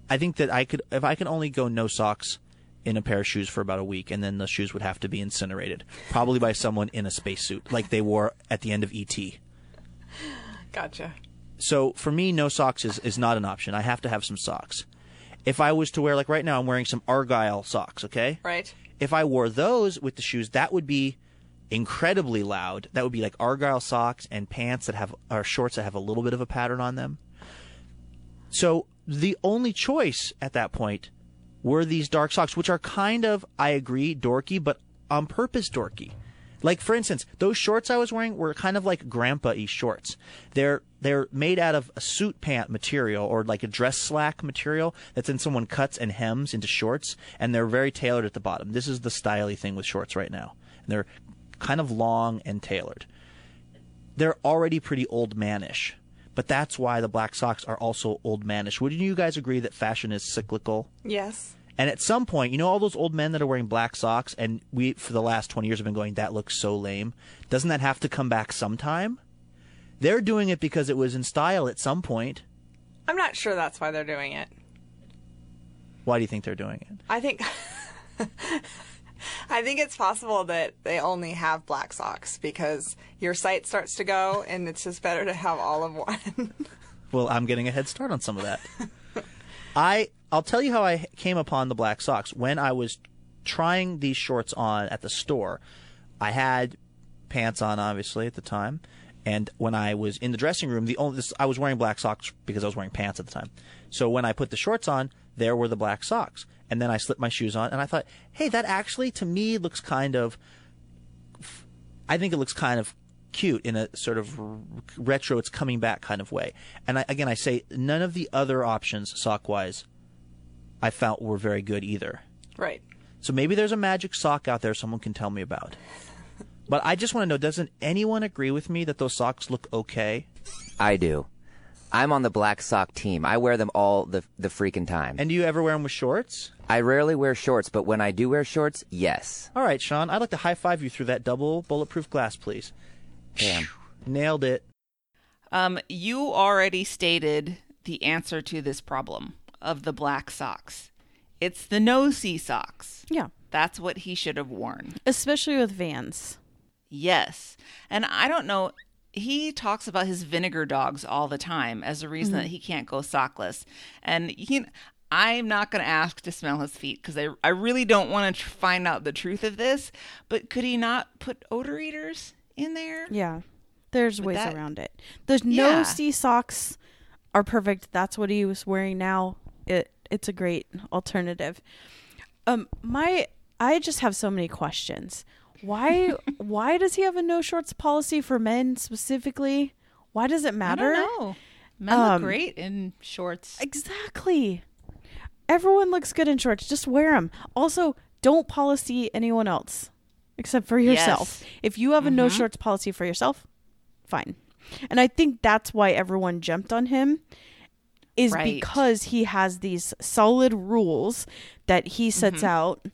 I think that I could if I could only go no socks in a pair of shoes for about a week, and then the shoes would have to be incinerated, probably by someone in a spacesuit, like they wore at the end of ET. Gotcha. So for me, no socks is, is not an option. I have to have some socks. If I was to wear, like right now, I'm wearing some Argyle socks, okay? Right. If I wore those with the shoes, that would be incredibly loud. That would be like Argyle socks and pants that have, or shorts that have a little bit of a pattern on them. So the only choice at that point were these dark socks, which are kind of, I agree, dorky, but on purpose dorky. Like for instance, those shorts I was wearing were kind of like grandpa-y shorts. They're they're made out of a suit pant material or like a dress slack material that's in someone cuts and hems into shorts, and they're very tailored at the bottom. This is the styly thing with shorts right now. And they're kind of long and tailored. They're already pretty old manish, but that's why the black socks are also old manish. Wouldn't you guys agree that fashion is cyclical? Yes. And at some point, you know all those old men that are wearing black socks, and we for the last twenty years have been going, that looks so lame. Doesn't that have to come back sometime? They're doing it because it was in style at some point. I'm not sure that's why they're doing it. Why do you think they're doing it? I think I think it's possible that they only have black socks because your sight starts to go and it's just better to have all of one. Well, I'm getting a head start on some of that. I I'll tell you how I came upon the black socks when I was trying these shorts on at the store. I had pants on obviously at the time, and when I was in the dressing room, the only this, I was wearing black socks because I was wearing pants at the time. So when I put the shorts on, there were the black socks, and then I slipped my shoes on, and I thought, hey, that actually to me looks kind of. I think it looks kind of cute in a sort of retro, it's coming back kind of way. And I, again, I say none of the other options sock wise I felt were very good either. right. So maybe there's a magic sock out there someone can tell me about. But I just want to know doesn't anyone agree with me that those socks look okay? I do. I'm on the black sock team. I wear them all the the freaking time. And do you ever wear them with shorts? I rarely wear shorts, but when I do wear shorts, yes. All right, Sean, I'd like to high five you through that double bulletproof glass, please. Damn. Nailed it. Um, you already stated the answer to this problem of the black socks. It's the no see socks. Yeah. That's what he should have worn. Especially with Vans. Yes. And I don't know. He talks about his vinegar dogs all the time as a reason that mm-hmm. he can't go sockless. And he, I'm not going to ask to smell his feet because I, I really don't want to tr- find out the truth of this. But could he not put odor eaters in there? Yeah. There's ways that- around it. The Yeah. no see socks are perfect. That's what he was wearing now. It it's a great alternative. Um my I just have so many questions. why why does he have a no shorts policy for men specifically? Why does it I matter? don't know. Men Um, look great in shorts. Exactly. Everyone looks good in shorts. Just wear them. Also, don't policy anyone else except for yourself. Yes. If you have a no Mhm. shorts policy for yourself, fine. And I think that's why everyone jumped on him is Right. because he has these solid rules that he sets Mm-hmm. out.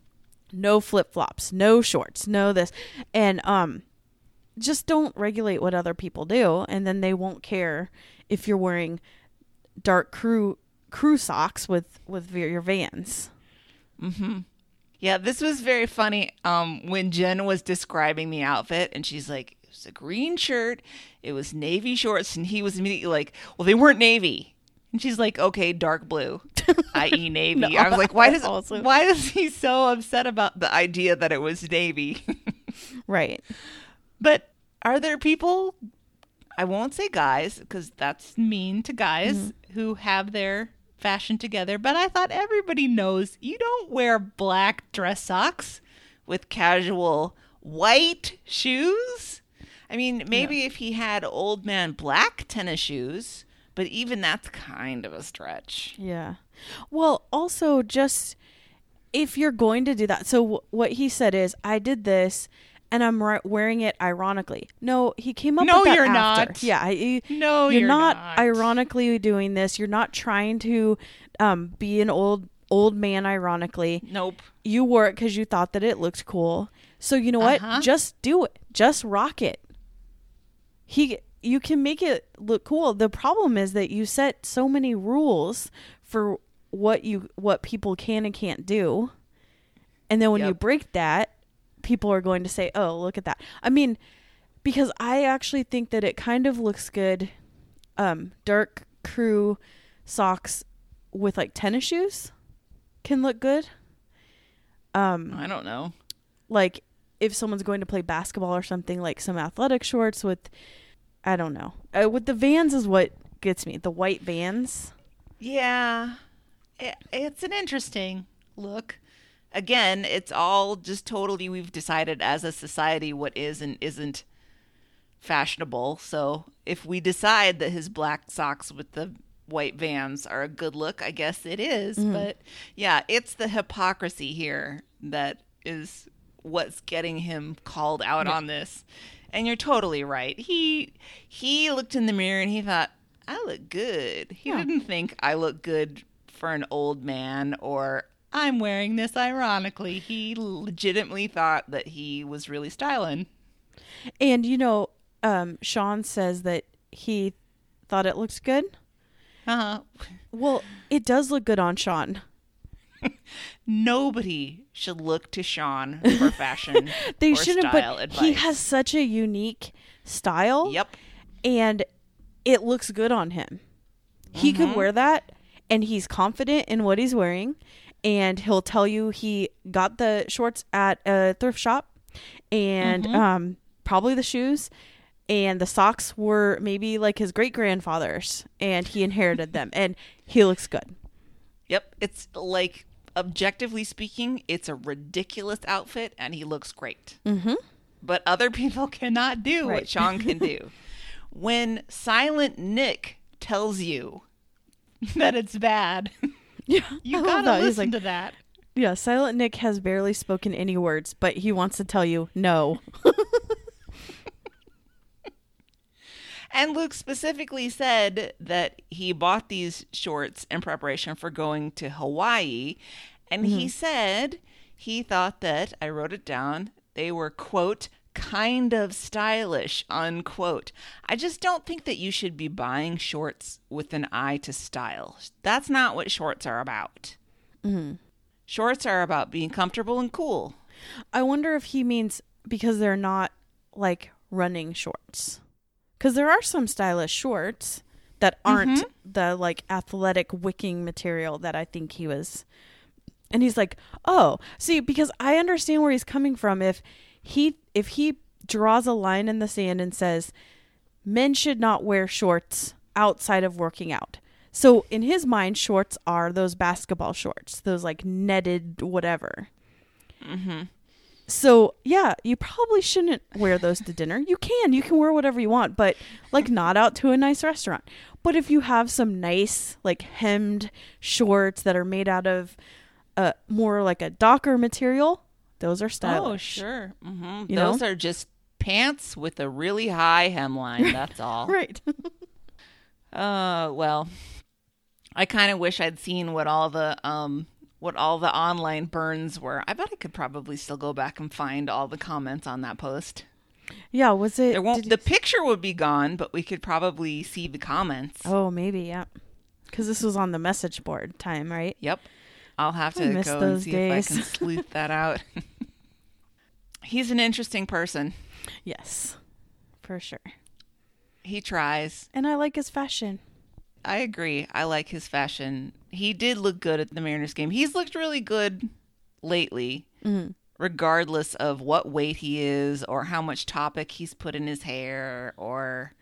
No flip-flops, no shorts, no this. And um just don't regulate what other people do and then they won't care if you're wearing dark crew crew socks with with your vans. mm-hmm Yeah, this was very funny. Um, when Jen was describing the outfit, and she's like, "It was a green shirt, it was navy shorts," and he was immediately like, "Well, they weren't navy." And she's like, "Okay, dark blue, i.e., navy." I was like, "Why does Also- why is he so upset about the idea that it was navy?" Right. but are there people? I won't say guys because that's mean to guys mm-hmm. who have their fashion together. But I thought everybody knows you don't wear black dress socks with casual white shoes. I mean, maybe if he had old man black tennis shoes, but even that's kind of a stretch. Yeah. Well, also just if you're going to do that. So w- what he said is, I did this and I'm ri- wearing it ironically. No, he came up No, with that you're after. not. Yeah, I- No, you're, you're not, not. ironically doing this. You're not trying to um, be an old old man ironically. Nope. You wore it because you thought that it looked cool. So you know what? Uh-huh. Just do it. Just rock it. He, you can make it look cool. The problem is that you set so many rules for what you what people can and can't do, and then when you break that, people are going to say, "Oh, look at that." I mean, because I actually think that it kind of looks good. Um, dark crew socks with like tennis shoes can look good. Um, I don't know. like if someone's going to play basketball or something, like some athletic shorts with, I don't know, uh, with the Vans is what gets me. The white Vans. Yeah, it, it's an interesting look. Again, it's all just totally we've decided as a society what is and isn't fashionable. So if we decide that his black socks with the white vans are a good look, I guess it is. But yeah, it's the hypocrisy here that is what's getting him called out on this. And you're totally right. He he looked in the mirror and he thought, I look good. He Yeah. didn't think I look good for an old man or I'm wearing this ironically. He legitimately thought that he was really styling. And you know, um, Sean says that he thought it looked good. Uh-huh. Well, it does look good on Sean. Nobody should look to Sean for fashion They or shouldn't, style but advice. he has such a unique style. Yep. and it looks good on him. He Mm-hmm. could wear that and he's confident in what he's wearing and he'll tell you he got the shorts at a thrift shop and Mm-hmm. um probably the shoes and the socks were maybe like his great grandfather's and he inherited them and he looks good. Yep. It's like objectively speaking, it's a ridiculous outfit and he looks great. Mm-hmm. But other people cannot do what Sean can do. when Silent Nick tells you that it's bad, Yeah. you gotta. He's listen like, to that. Yeah, Silent Nick has barely spoken any words, but he wants to tell you no. And Luke specifically said that he bought these shorts in preparation for going to Hawaii. And he said he thought that, I wrote it down, they were, quote, kind of stylish, unquote. I just don't think that you should be buying shorts with an eye to style. That's not what shorts are about. Mm-hmm. Shorts are about being comfortable and cool. I wonder if he means because they're not like running shorts. Because there are some stylish shorts that aren't mm-hmm. the like athletic wicking material that I think he was. And he's like, "Oh, see, because I understand where he's coming from. If he if he draws a line in the sand and says men should not wear shorts outside of working out." So in his mind, shorts are those basketball shorts, those like netted whatever. Mm-hmm. So, yeah, you probably shouldn't wear those to dinner. You can, you can wear whatever you want, but like not out to a nice restaurant. But if you have some nice, like hemmed shorts that are made out of uh, more like a docker material, those are stylish. Oh, sure. hmm You Those know? are just pants with a really high hemline. That's all. Right. Uh, well, I kind of wish I'd seen what all the um what all the online burns were. I bet I could probably still go back and find all the comments on that post. yeah, was it? There won't the picture would be gone, but we could probably see the comments. oh, maybe, yeah. Because this was on the message board time, right? Yep. I'll have to go and those see days. if I can sleuth that out. He's an interesting person. Yes, for sure. He tries. And I like his fashion. I agree. I like his fashion. He did look good at the Mariners game. He's looked really good lately, mm-hmm. regardless of what weight he is or how much Toppik he's put in his hair or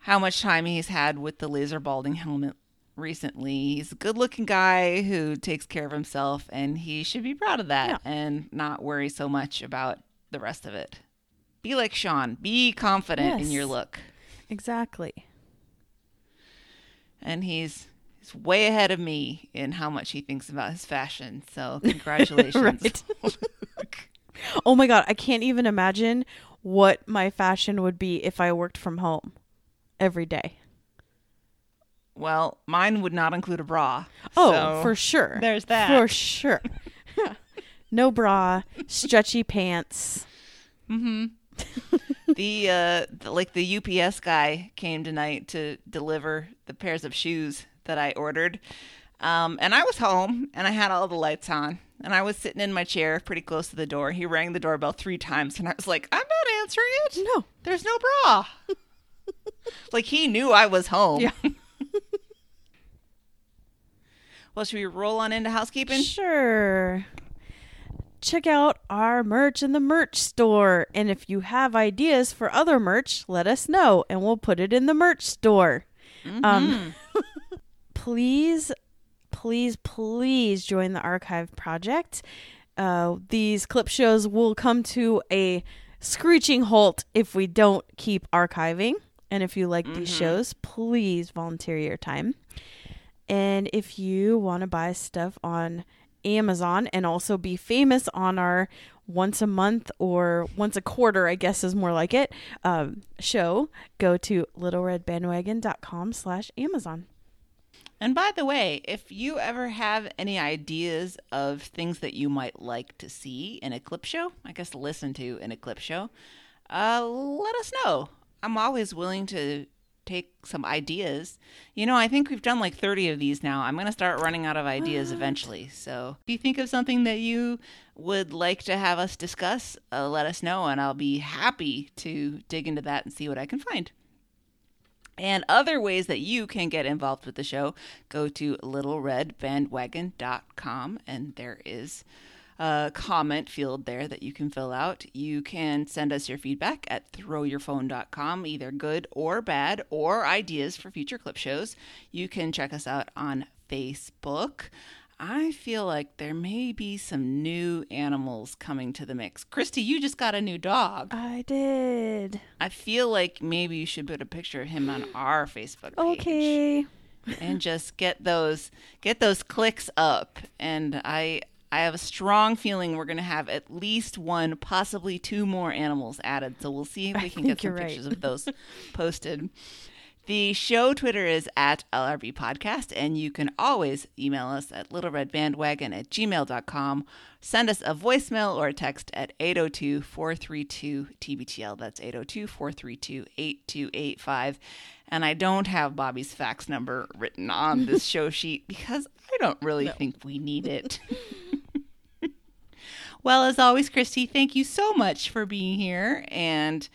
how much time he's had with the laser balding helmet recently. He's a good looking guy who takes care of himself, and he should be proud of that Yeah. and not worry so much about the rest of it. Be like Sean, be confident in your look Exactly. And he's he's way ahead of me in how much he thinks about his fashion. So congratulations. Oh my god, I can't even imagine what my fashion would be if I worked from home every day. well, mine would not include a bra. Oh, so for sure. There's that. For sure. no bra, stretchy pants. the uh the, like the UPS guy came tonight to deliver the pairs of shoes that I ordered. Um, and I was home and I had all the lights on and I was sitting in my chair pretty close to the door. He rang the doorbell three times and I was like, I'm not answering it. No. There's no bra. like he knew I was home. Yeah. well, should we roll on into housekeeping? Sure. Check out our merch in the merch store. And if you have ideas for other merch, let us know and we'll put it in the merch store. Um, please, please, please join the archive project. Uh, these clip shows will come to a screeching halt if we don't keep archiving. And if you like these shows, please volunteer your time. And if you want to buy stuff on Amazon and also be famous on our once a month or once a quarter, I guess is more like it, um, show, go to littleredbandwagon.com slash Amazon. And by the way, if you ever have any ideas of things that you might like to see in a clip show, I guess listen to in a clip show, uh, let us know. I'm always willing to take some ideas. You know, I think we've done like 30 of these now. I'm going to start running out of ideas eventually. So if you think of something that you would like to have us discuss, uh, let us know, and I'll be happy to dig into that and see what I can find. And other ways that you can get involved with the show, go to littleredbandwagon.com and there is a comment field there that you can fill out. You can send us your feedback at throwyourphone.com, either good or bad, or ideas for future clip shows. You can check us out on Facebook. I feel like there may be some new animals coming to the mix. Christy, you just got a new dog. I did. I feel like maybe you should put a picture of him on our Facebook page Okay. and just get those get those clicks up. And I I have a strong feeling we're going to have at least one, possibly two more animals added. So we'll see if we can get some right. pictures of those posted. The show Twitter is at LRB Podcast, and you can always email us at littleredbandwagon at gmail.com. Send us a voicemail or a text at 802 432 TBTL. That's 802 432 8285. And I don't have Bobby's fax number written on this show sheet because I don't really think we need it. well, as always, Christy, thank you so much for being here and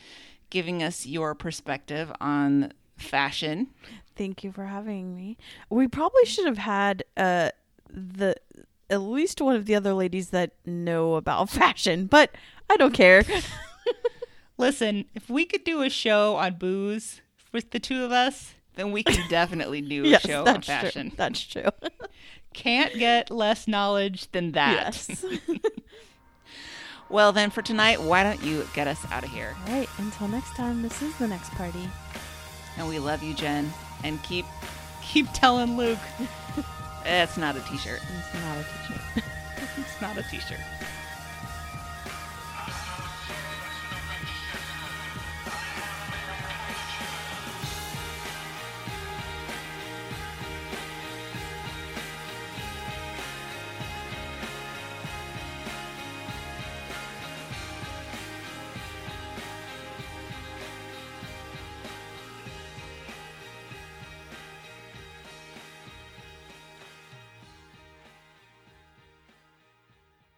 giving us your perspective on fashion. Thank you for having me. We probably should have had uh the at least one of the other ladies that know about fashion, but I don't care. Listen, if we could do a show on booze with the two of us, then we can definitely do a yes, show on that's fashion. true. That's true. Can't get less knowledge than that. yes. Well, then for tonight, why don't you get us out of here? All right. Until next time, this is the next party. And we love you, Jen. And keep keep telling Luke. It's not a t-shirt. It's not a t-shirt. It's not a t-shirt.